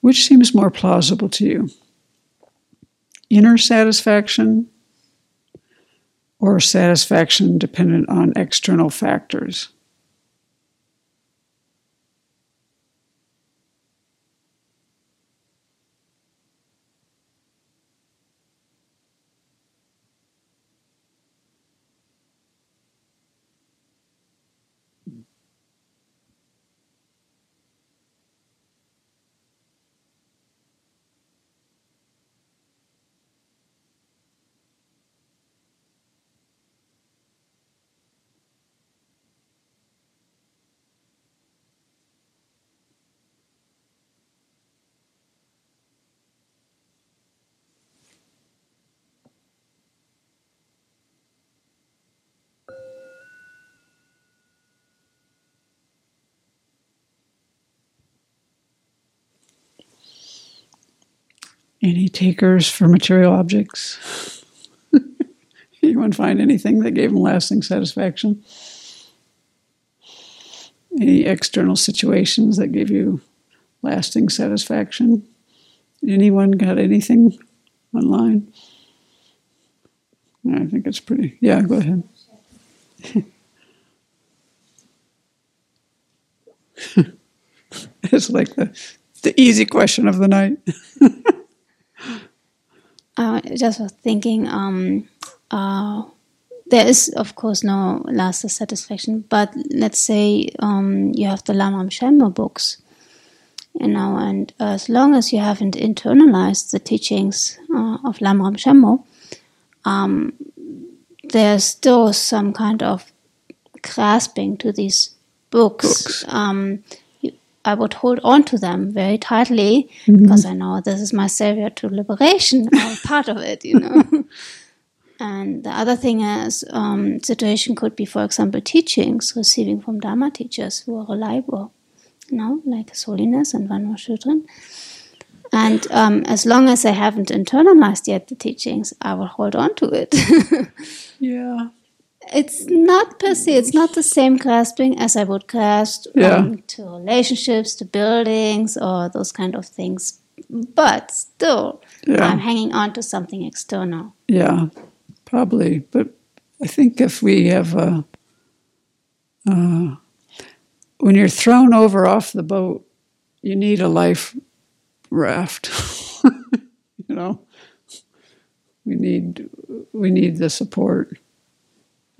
Which seems more plausible to you? Inner satisfaction or satisfaction dependent on external factors? Any takers for material objects? [laughs] Anyone find anything that gave them lasting satisfaction? Any external situations that gave you lasting satisfaction? Anyone got anything online? I think it's pretty. Yeah, go ahead. [laughs] it's like the the easy question of the night. [laughs] I just was thinking, um, uh, there is of course no lasting satisfaction, but let's say um, you have the Lamrim Chenmo books, you know, and as long as you haven't internalized the teachings uh, of Lamrim Chenmo, um, there's still some kind of grasping to these books. Books. Um, I would hold on to them very tightly Mm-hmm. because I know this is my savior to liberation, or [laughs] part of it, you know. and the other thing is, um, situation could be, for example, teachings receiving from Dharma teachers who are reliable, you know, like His Holiness and Van Chodron. And um, as long as I haven't internalized yet the teachings, I will hold on to it. [laughs] Yeah. It's not per se, it's not the same grasping as I would grasp Yeah. um, to relationships, to buildings, or those kind of things. But still, Yeah. I'm hanging on to something external. Yeah, probably. But I think if we have a, uh, when you're thrown over off the boat, you need a life raft. [laughs] you know, we need we need the support.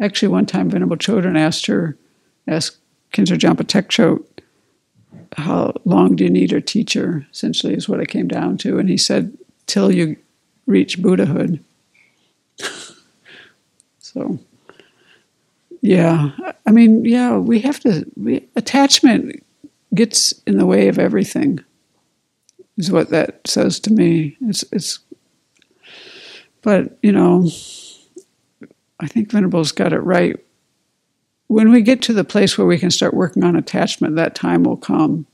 Actually, one time Venerable Chodron asked her, asked Kensur Jampa Tegchok, how long do you need a teacher? Essentially, is what it came down to, and he said, till you reach Buddhahood. [laughs] so, yeah, I mean, yeah, we have to. We, attachment gets in the way of everything. Is what that says to me. It's it's. But you know, I think Venerable's got it right. When we get to the place where we can start working on attachment, that time will come,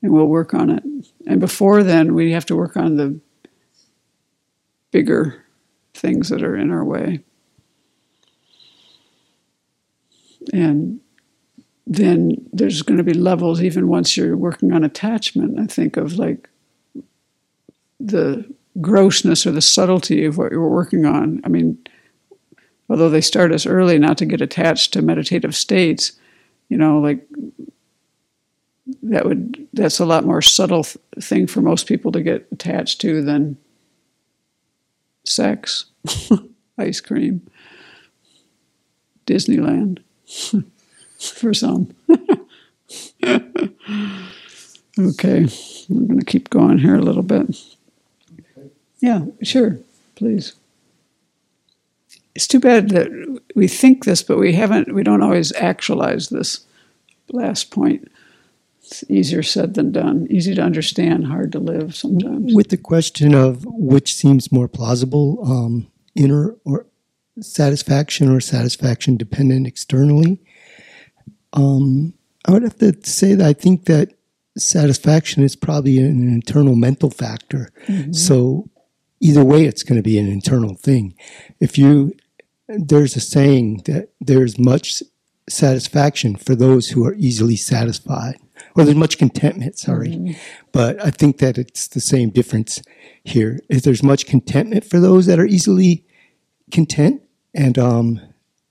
and we'll work on it. And before then, we have to work on the bigger things that are in our way. And then there's going to be levels, even once you're working on attachment. I think of like the grossness or the subtlety of what you're working on. I mean, although they start us early not to get attached to meditative states, you know, like that would that's a lot more subtle th- thing for most people to get attached to than sex, [laughs] ice cream, Disneyland [laughs] for some. [laughs] okay, we're going to keep going here a little bit. Yeah, sure, please. It's too bad that we think this, but we haven't, we don't always actualize this last point. It's easier said than done. Easy to understand, hard to live sometimes. With the question of which seems more plausible, um, inner or satisfaction or satisfaction dependent externally, um, I would have to say that I think that satisfaction is probably an internal mental factor. So either way, it's going to be an internal thing. If you, there's a saying that there's much satisfaction for those who are easily satisfied, or there's much contentment, sorry. But I think that it's the same difference here. If there's much contentment for those that are easily content, and um,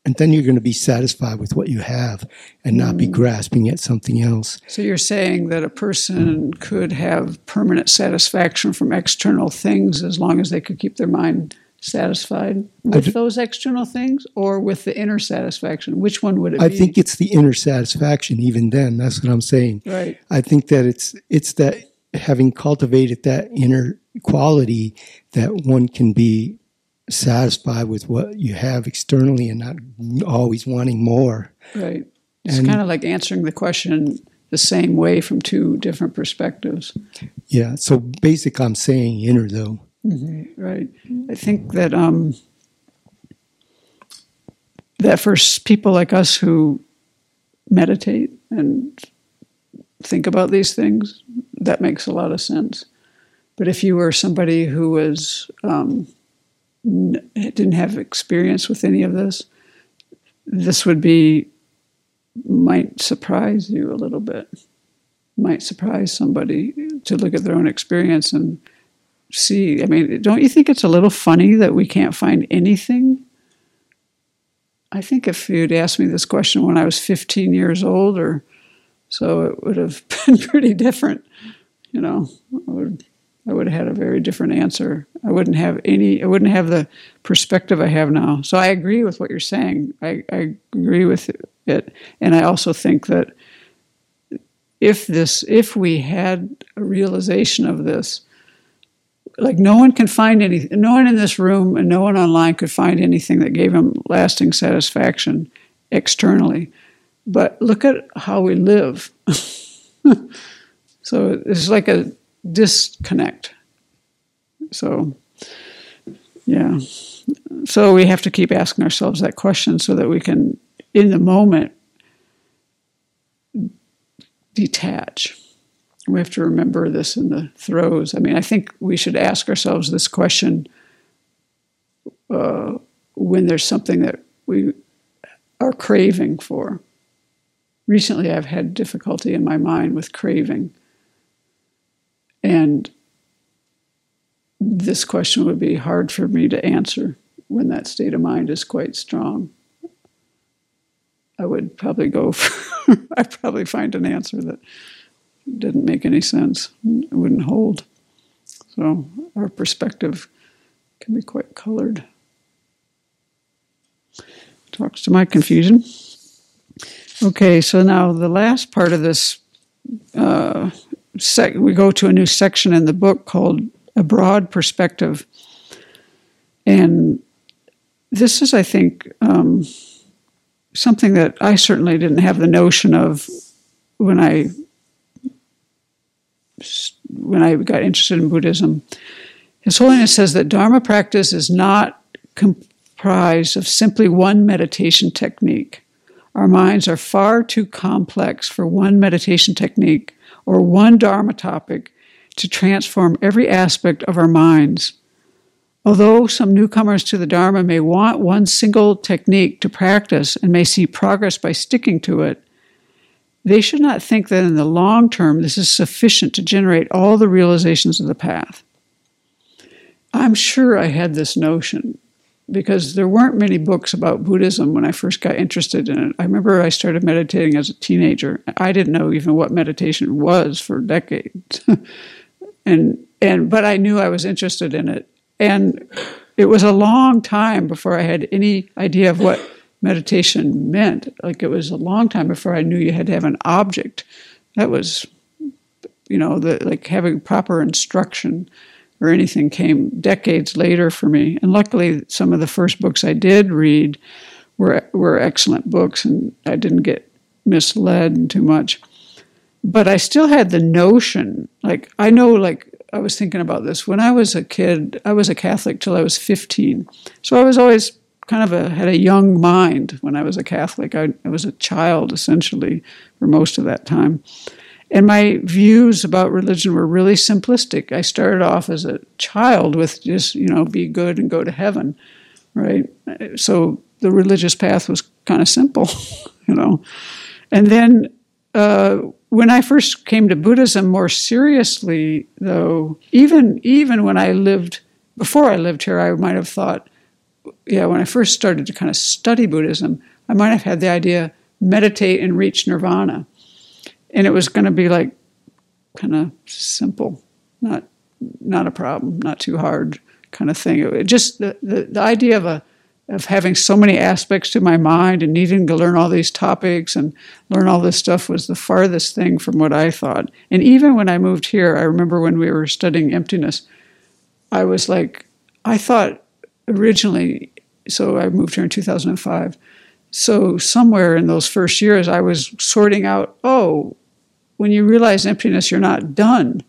and then you're going to be satisfied with what you have and not be grasping at something else. So you're saying that a person could have permanent satisfaction from external things as long as they could keep their mind satisfied with those external things or with the inner satisfaction? Which one would it be? I be? think it's the inner satisfaction. Even then, that's what I'm saying. right. I think that it's it's that having cultivated that inner quality that one can be satisfied with what you have externally and not always wanting more. Right. It's And- kind of like answering the question the same way from two different perspectives. Yeah. So basic, I'm saying inner though. Right. I think that um, that for people like us who meditate and think about these things, that makes a lot of sense. But if you were somebody who was um, n- didn't have experience with any of this, this would be might surprise you a little bit. Might surprise somebody to look at their own experience and see. I mean, don't you think it's a little funny that we can't find anything? I think if you'd asked me this question when I was 15 years old or so, it would have [laughs] been pretty different. You know, I would, I would have had a very different answer. I wouldn't have any, I wouldn't have the perspective I have now. So I agree with what you're saying. I, I agree with it. And I also think that if this, if we had a realization of this, like no one can find any no one in this room and no one online could find anything that gave him lasting satisfaction externally. But look at how we live. [laughs] So it's like a disconnect. So yeah. So we have to keep asking ourselves that question so that we can in the moment detach we have to remember this in the throes. I mean, I think we should ask ourselves this question uh, when there's something that we are craving for. Recently, I've had difficulty in my mind with craving. And this question would be hard for me to answer when that state of mind is quite strong. I would probably go [laughs] I'd probably find an answer that didn't make any sense. It wouldn't hold. So our perspective can be quite colored. Talks to my confusion. Okay, so now the last part of this, uh, sec- we go to a new section in the book called A Broad Perspective. And this is, I think, um, something that I certainly didn't have the notion of when I when I got interested in Buddhism. His Holiness says that Dharma practice is not comprised of simply one meditation technique. Our minds are far too complex for one meditation technique or one Dharma topic to transform every aspect of our minds. Although some newcomers to the Dharma may want one single technique to practice and may see progress by sticking to it, they should not think that in the long term this is sufficient to generate all the realizations of the path. I'm sure I had this notion because there weren't many books about Buddhism when I first got interested in it. I remember I started meditating as a teenager. I didn't know even what meditation was for decades. [laughs] and and but I knew I was interested in it. And it was a long time before I had any idea of what meditation meant. Like it was a long time before I knew you had to have an object. That was, you know, the, like having proper instruction or anything came decades later for me. And luckily, some of the first books I did read were were excellent books, and I didn't get misled too much. But I still had the notion, like I know, like I was thinking about this when I was a kid. I was a Catholic till I was fifteen, so I was always kind of a had a young mind when I was a Catholic. I, I was a child essentially for most of that time. And my views about religion were really simplistic. I started off as a child with just, you know, be good and go to heaven, right? So the religious path was kind of simple, [laughs] you know. And then uh, when I first came to Buddhism more seriously, though, even even when I lived before I lived here, I might have thought, yeah, when I first started to kind of study Buddhism, I might have had the idea meditate and reach nirvana and it was going to be like kind of simple, not not a problem, not too hard kind of thing. It, just the, the, the idea of a of having so many aspects to my mind and needing to learn all these topics and learn all this stuff was the farthest thing from what I thought. And even when I moved here, I remember when we were studying emptiness, I was like, I thought originally, so I moved here in 2005. So somewhere in those first years, I was sorting out, oh, when you realize emptiness, you're not done.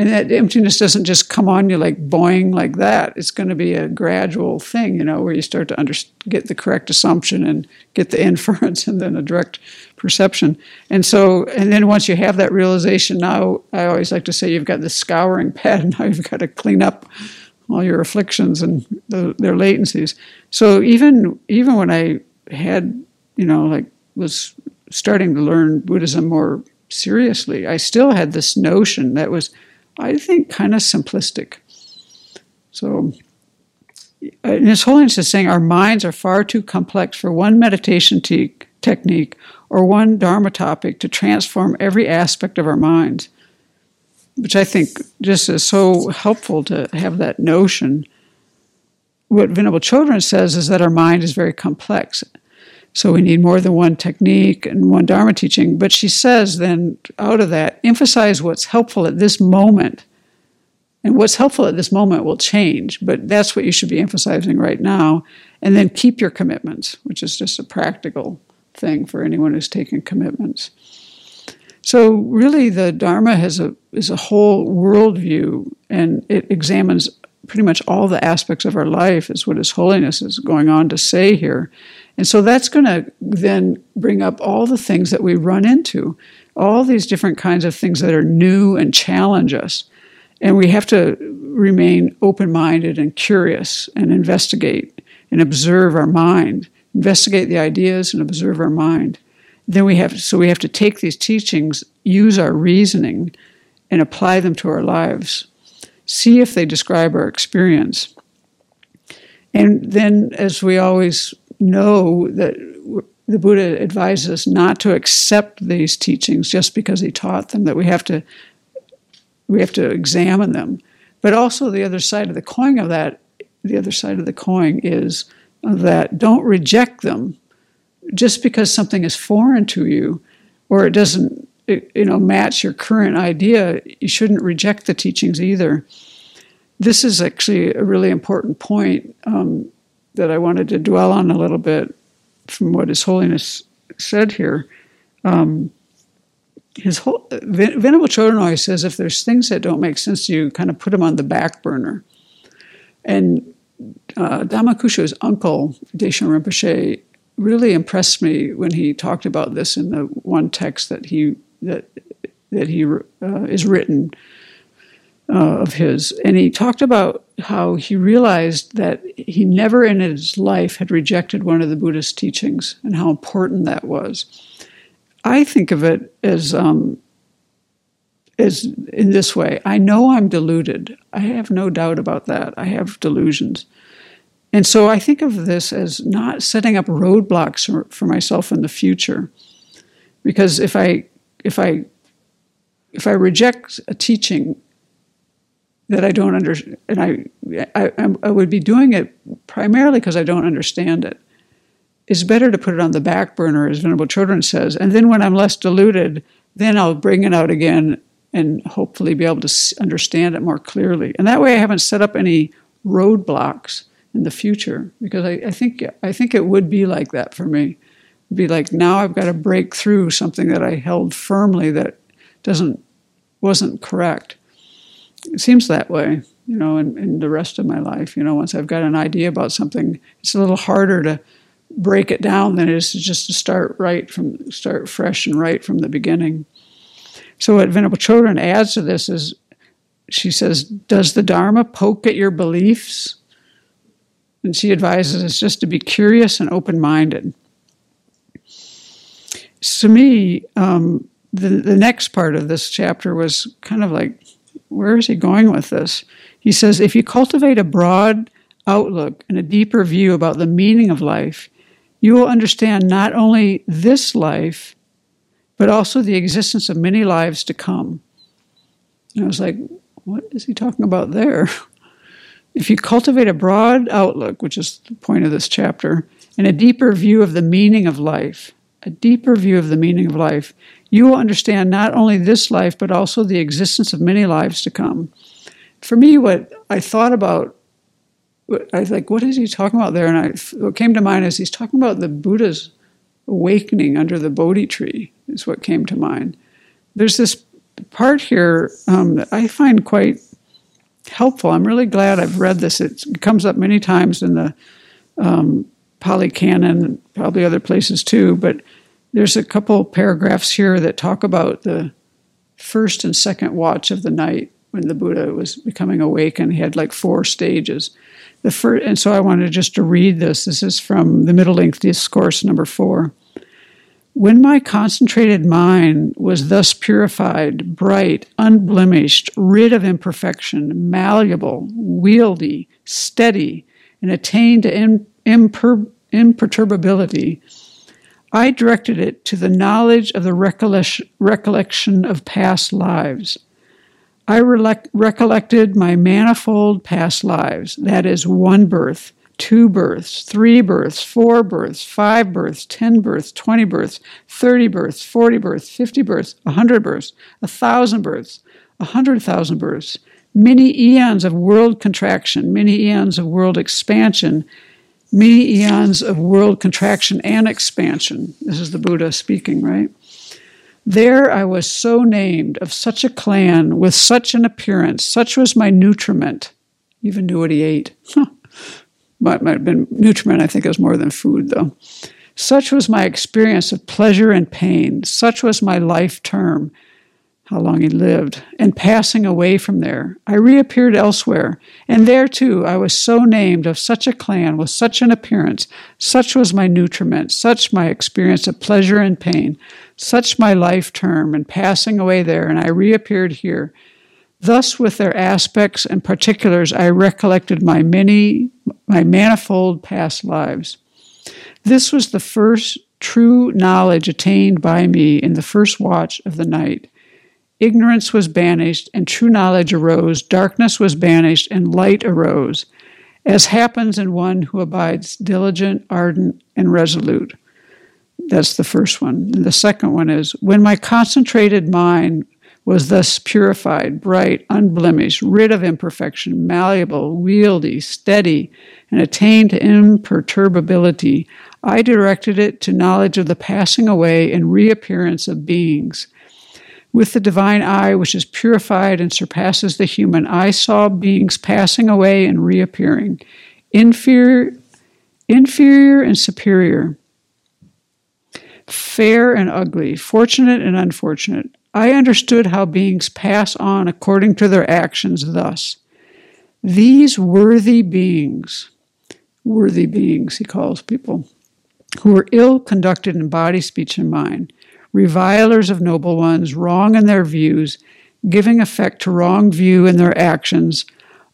And that emptiness doesn't just come on you like boing like that. It's going to be a gradual thing, you know, where you start to under, get the correct assumption and get the [laughs] inference and then a direct perception. And so, and then once you have that realization, now I always like to say you've got the scouring [laughs] pad, and now you've got to clean up all your afflictions and the, their latencies. So even even when I had, you know, like was starting to learn Buddhism more seriously. I still had this notion that was, I think, kind of simplistic. So, and His Holiness is saying our minds are far too complex for one meditation te- technique or one Dharma topic to transform every aspect of our minds, which I think just is so helpful to have that notion. What Venerable Chodron says is that our mind is very complex. So we need more than one technique and one Dharma teaching. But she says then, out of that, emphasize what's helpful at this moment. And what's helpful at this moment will change, but that's what you should be emphasizing right now. And then keep your commitments, which is just a practical thing for anyone who's taken commitments. So really, the Dharma has a is a whole worldview, and it examines pretty much all the aspects of our life. Is what His Holiness is going on to say here, and so that's going to then bring up all the things that we run into, all these different kinds of things that are new and challenge us. And we have to remain open minded and curious and investigate and observe our mind, investigate the ideas and observe our mind. Then we have so we have to take these teachings, use our reasoning, and apply them to our lives. See if they describe our experience. And then, as we always know that the Buddha advises us not to accept these teachings just because he taught them, that we have to we have to examine them. But also the other side of the coin of that, the other side of the coin is that don't reject them just because something is foreign to you or it doesn't you know match your current idea you shouldn't reject the teachings either. This is actually a really important point um, that i wanted to dwell on a little bit from what his holiness said here. Um, his whole venerable chodron says if there's things that don't make sense to you kind of put them on the back burner. And uh, Dhamma uncle, Deshan Rinpoche, really impressed me when he talked about this in the one text that he that that he uh, is written uh, of his, and he talked about how he realized that he never in his life had rejected one of the Buddhist teachings and how important that was. I think of it as um, as in this way. I know I'm deluded. I have no doubt about that. I have delusions. And so I think of this as not setting up roadblocks for, for myself in the future. Because if I if I if I reject a teaching that I don't understand, and I, I, I would be doing it primarily because I don't understand it. It's better to put it on the back burner, as Venerable Chodron says, and then when I'm less deluded, then I'll bring it out again and hopefully be able to understand it more clearly. And that way, I haven't set up any roadblocks in the future because I, I think I think it would be like that for me. It'd be like now I've got to break through something that I held firmly that doesn't wasn't correct. It seems that way, you know, in, in the rest of my life. You know, once I've got an idea about something, it's a little harder to break it down than it is to just to start right from start fresh and right from the beginning. So what Venerable Chodron adds to this is she says, Does the Dharma poke at your beliefs? And she advises us just to be curious and open minded. To me, um, the, the next part of this chapter was kind of like, where is he going with this? He says, if you cultivate a broad outlook and a deeper view about the meaning of life, you will understand not only this life, but also the existence of many lives to come. And I was like, what is he talking about there? [laughs] If you cultivate a broad outlook, which is the point of this chapter, and a deeper view of the meaning of life, a deeper view of the meaning of life, you will understand not only this life, but also the existence of many lives to come. For me, what I thought about, I was like, what is he talking about there? And I, what came to mind is he's talking about the Buddha's awakening under the Bodhi tree, is what came to mind. There's this part here um, that I find quite helpful. I'm really glad I've read this. It comes up many times in the um, Pali Canon, probably other places too. But there's a couple paragraphs here that talk about the first and second watch of the night when the Buddha was becoming awake and He had like four stages. The first, and so I wanted just to read this. This is from the Middle Length Discourse number four. When my concentrated mind was thus purified, bright, unblemished, rid of imperfection, malleable, wieldy, steady, and attained to imper- imperturbability, I directed it to the knowledge of the recollection of past lives. I recollected my manifold past lives, that is, one birth, two births, three births, four births, five births, ten births, twenty births, thirty births, forty births, fifty births, a hundred births, a thousand births, a hundred thousand births, many eons of world contraction, many eons of world expansion, many eons of world contraction and expansion. This is the Buddha speaking, right? There I was so named, of such a clan, with such an appearance, such was my nutriment. Even knew what he ate. Might, might have been nutriment, I think it was more than food, though. Such was my experience of pleasure and pain. Such was my life term, how long he lived. And passing away from there, I reappeared elsewhere. And there, too, I was so named of such a clan with such an appearance. Such was my nutriment. Such my experience of pleasure and pain. Such my life term. And passing away there, and I reappeared here. Thus, with their aspects and particulars, I recollected my many, my manifold past lives. This was the first true knowledge attained by me in the first watch of the night. ignorance was banished, and true knowledge arose, darkness was banished, and light arose, as happens in one who abides diligent, ardent, and resolute. That's the first one. And the second one is when my concentrated mind was thus purified, bright, unblemished, rid of imperfection, malleable, wieldy, steady, and attained imperturbability, I directed it to knowledge of the passing away and reappearance of beings. With the divine eye, which is purified and surpasses the human, eye, I saw beings passing away and reappearing, inferior, inferior and superior, fair and ugly, fortunate and unfortunate. I understood how beings pass on according to their actions thus. These worthy beings, worthy beings, he calls people, who are ill conducted in body, speech, and mind, revilers of noble ones, wrong in their views, giving effect to wrong view in their actions,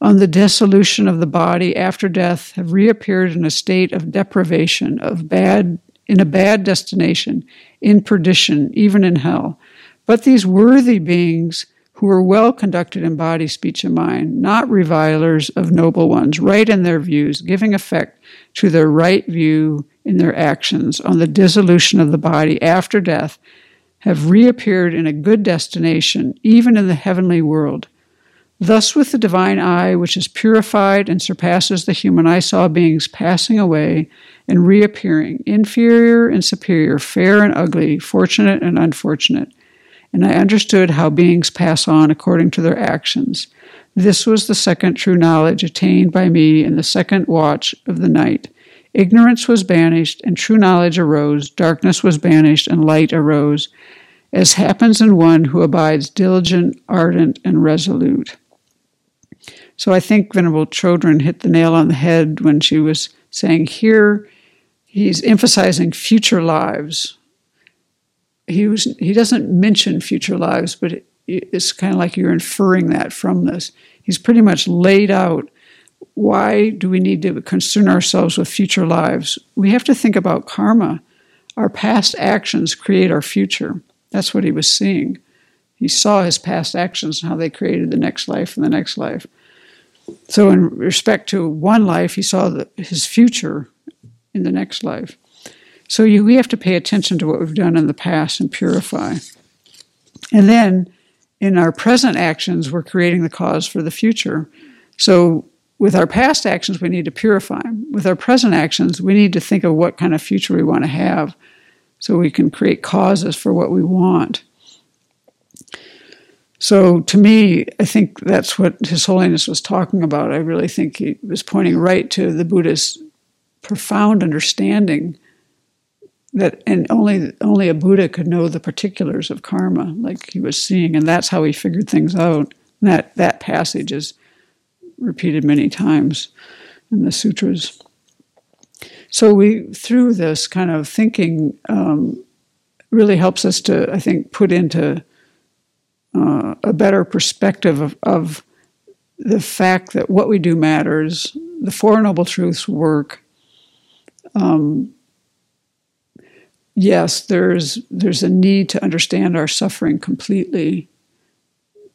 on the dissolution of the body after death, have reappeared in a state of deprivation, of bad, in a bad destination, in perdition, even in hell. But these worthy beings who are well conducted in body, speech, and mind, not revilers of noble ones, right in their views, giving effect to their right view in their actions on the dissolution of the body after death, have reappeared in a good destination, even in the heavenly world. Thus, with the divine eye, which is purified and surpasses the human, I saw beings passing away and reappearing, inferior and superior, fair and ugly, fortunate and unfortunate and I understood how beings pass on according to their actions. This was the second true knowledge attained by me in the second watch of the night. Ignorance was banished, and true knowledge arose, darkness was banished, and light arose, as happens in one who abides diligent, ardent, and resolute. So I think Venerable Chodron hit the nail on the head when she was saying here he's emphasizing future lives he was he doesn't mention future lives, but it, it's kind of like you're inferring that from this. He's pretty much laid out why do we need to concern ourselves with future lives? We have to think about karma. Our past actions create our future. That's what he was seeing. He saw his past actions and how they created the next life and the next life. So, in respect to one life, he saw the, his future in the next life. So you, we have to pay attention to what we've done in the past and purify. And then in our present actions, we're creating the cause for the future. So with our past actions, we need to purify. With our present actions, we need to think of what kind of future we want to have so we can create causes for what we want. So, to me, I think that's what His Holiness was talking about. I really think he was pointing right to the Buddha's profound understanding that and only only a Buddha could know the particulars of karma, like he was seeing, and that's how he figured things out. And that that passage is repeated many times in the sutras. So we through this kind of thinking um, really helps us to, I think, put into uh, a better perspective of, of the fact that what we do matters. The Four Noble Truths work. Um, yes, there's there's a need to understand our suffering completely.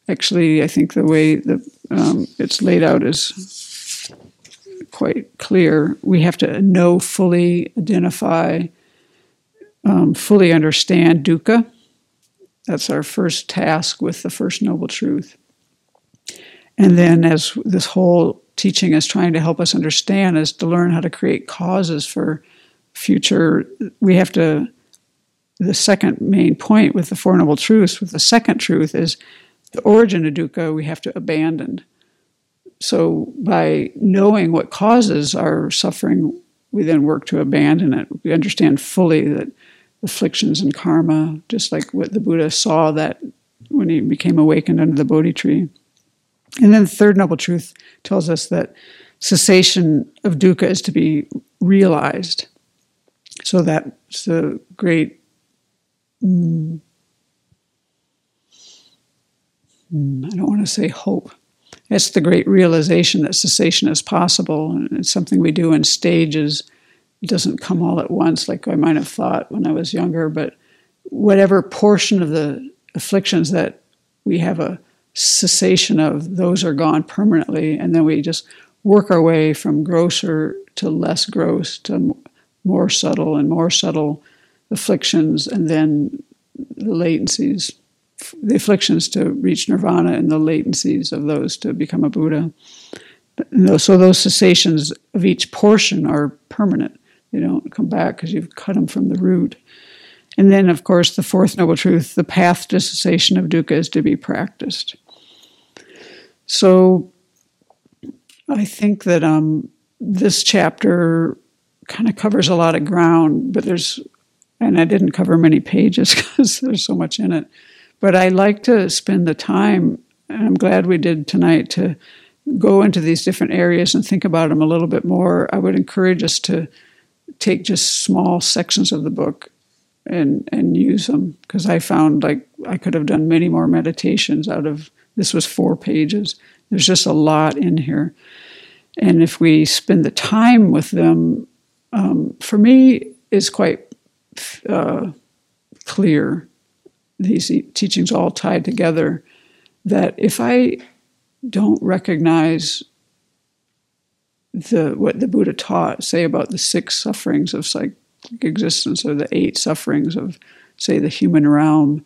Actually, I think the way that um, it's laid out is quite clear. We have to know fully, identify, um, fully understand dukkha. That's our first task with the First Noble Truth. And then, as this whole teaching is trying to help us understand, is to learn how to create causes for future, we have to. The second main point with the Four Noble Truths, with the second truth, is the origin of dukkha we have to abandon. So, by knowing what causes our suffering, we then work to abandon it. We understand fully that afflictions and karma, just like what the Buddha saw that when he became awakened under the Bodhi tree. And then the third noble truth tells us that cessation of dukkha is to be realized. So that's the great mm, I don't want to say hope. It's the great realization that cessation is possible, and it's something we do in stages. It doesn't come all at once, like I might have thought when I was younger, but whatever portion of the afflictions that we have a cessation of those are gone permanently, and then we just work our way from grosser to less gross to more subtle and more subtle afflictions, and then the latencies, the afflictions to reach nirvana, and the latencies of those to become a Buddha. So those cessations of each portion are permanent. They don't come back because you've cut them from the root. And then, of course, the fourth noble truth the path to cessation of dukkha is to be practiced. So I think that um, this chapter kind of covers a lot of ground, but there's, and I didn't cover many pages [laughs] because there's so much in it. But I like to spend the time, and I'm glad we did tonight, to go into these different areas and think about them a little bit more. I would encourage us to take just small sections of the book and and use them because I found like I could have done many more meditations out of this was four pages. There's just a lot in here, and if we spend the time with them, um, for me, is quite uh, clear. These teachings all tied together. That if I don't recognize the what the Buddha taught, say about the six sufferings of cyclic existence or the eight sufferings of, say, the human realm.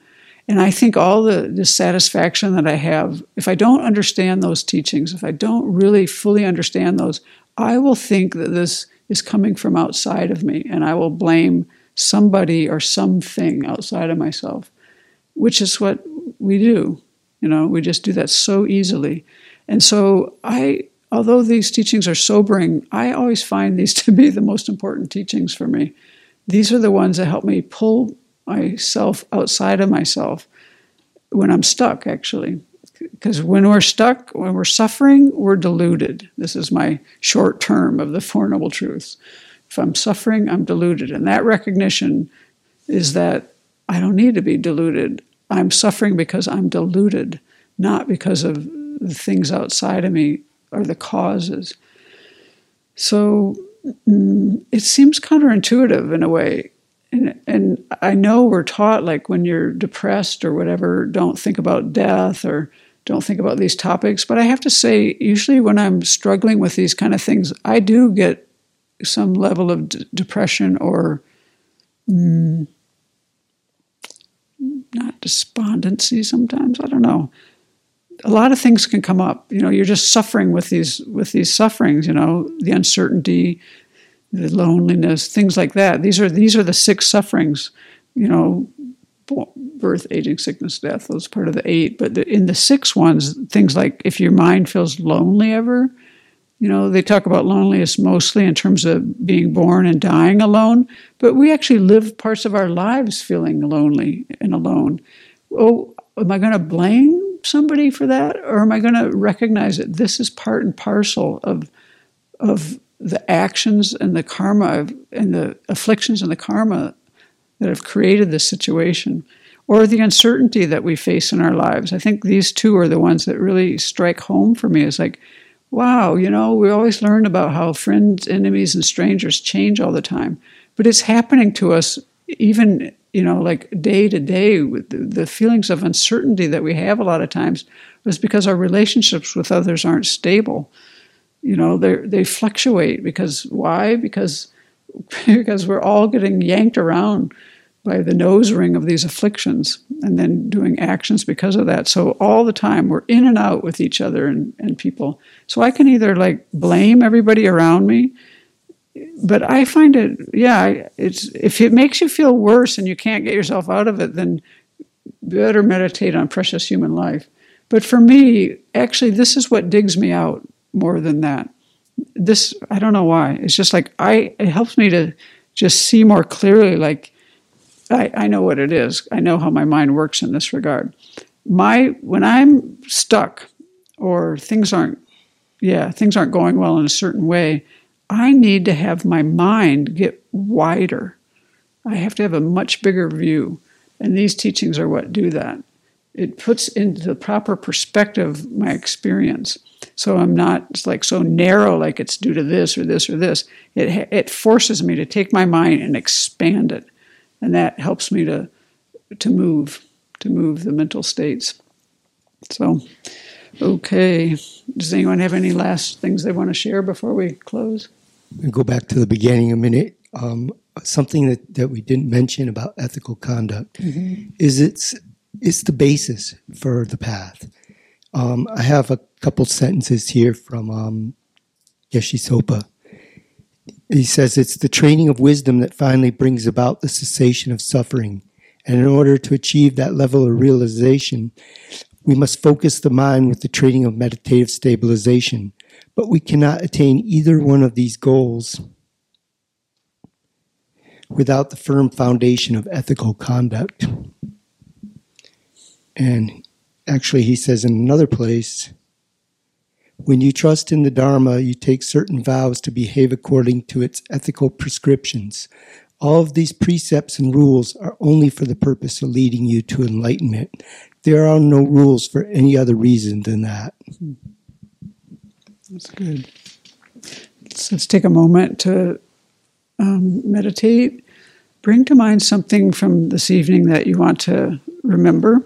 And I think all the dissatisfaction that I have, if I don't understand those teachings, if I don't really fully understand those, I will think that this is coming from outside of me and I will blame somebody or something outside of myself, which is what we do. You know, we just do that so easily. And so I although these teachings are sobering, I always find these [laughs] to be the most important teachings for me. These are the ones that help me pull myself outside of myself when I'm stuck, actually. Because when we're stuck, when we're suffering, we're deluded. This is my short term of the Four Noble Truths. If I'm suffering, I'm deluded. And that recognition is that I don't need to be deluded. I'm suffering because I'm deluded, not because of the things outside of me are the causes. So mm, it seems counterintuitive in a way. And, and I know we're taught, like, when you're depressed or whatever, don't think about death or don't think about these topics. But I have to say, usually when I'm struggling with these kind of things, I do get some level of d- depression or mm, not despondency sometimes. I don't know a lot of things can come up. You know, you're just suffering with these with these sufferings. You know, the uncertainty, the loneliness, things like that. These are these are the six sufferings. You know, birth, aging, sickness, death. Those are part of the eight. But the, in the six ones, things like if your mind feels lonely ever. You know, they talk about loneliness mostly in terms of being born and dying alone, but we actually live parts of our lives feeling lonely and alone. Oh, am I going to blame somebody for that, or am I going to recognize that this is part and parcel of of the actions and the karma and the afflictions and the karma that have created this situation, or the uncertainty that we face in our lives? I think these two are the ones that really strike home for me. It's like, wow, you know, we always learn about how friends, enemies, and strangers change all the time, but it's happening to us even you know, like day to day, the feelings of uncertainty that we have a lot of times is because our relationships with others aren't stable. You know, they they fluctuate because why? Because [laughs] because we're all getting yanked around by the nose ring of these afflictions and then doing actions because of that. So all the time we're in and out with each other and, and people. So I can either like blame everybody around me but I find it, yeah, it's if it makes you feel worse and you can't get yourself out of it, then better meditate on precious human life. But for me, actually, this is what digs me out more than that. This, I don't know why. It's just like I, it helps me to just see more clearly. Like I, I know what it is. I know how my mind works in this regard. My when I'm stuck or things aren't, yeah, things aren't going well in a certain way I need to have my mind get wider. I have to have a much bigger view. And these teachings are what do that. It puts into the proper perspective my experience. So I'm not like so narrow, like it's due to this or this or this. It, it forces me to take my mind and expand it. And that helps me to, to move, to move the mental states. So, okay. Does anyone have any last things they want to share before we close? And go back to the beginning a minute. Um, something that, that we didn't mention about ethical conduct is it's it's the basis for the path. Um, I have a couple sentences here from um, Geshe Sopa. He says it's the training of wisdom that finally brings about the cessation of suffering. And in order to achieve that level of realization, we must focus the mind with the training of meditative stabilization. But we cannot attain either one of these goals without the firm foundation of ethical conduct. And actually, he says in another place, when you trust in the Dharma, you take certain vows to behave according to its ethical prescriptions. All of these precepts and rules are only for the purpose of leading you to enlightenment. There are no rules for any other reason than that. That's good. So let's take a moment to um, meditate. Bring to mind something from this evening that you want to remember,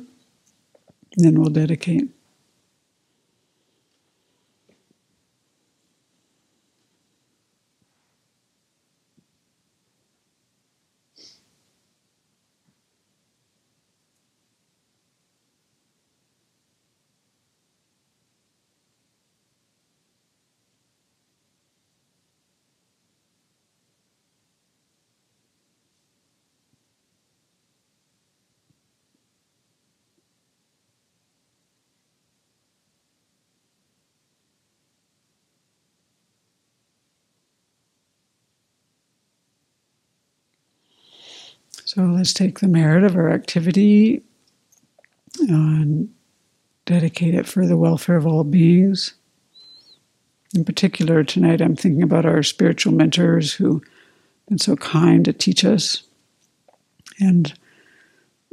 and then we'll dedicate. So let's take the merit of our activity and dedicate it for the welfare of all beings. In particular, tonight I'm thinking about our spiritual mentors who've been so kind to teach us. And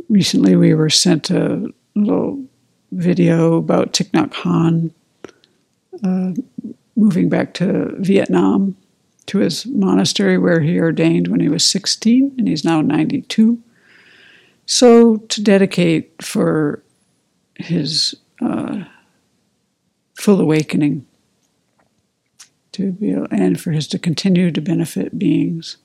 recently we were sent a little video about Thich Nhat Hanh uh, moving back to Vietnam to his monastery where he ordained when he was 16 and he's now 92. So, to dedicate for his uh, full awakening to be and for his to continue to benefit beings.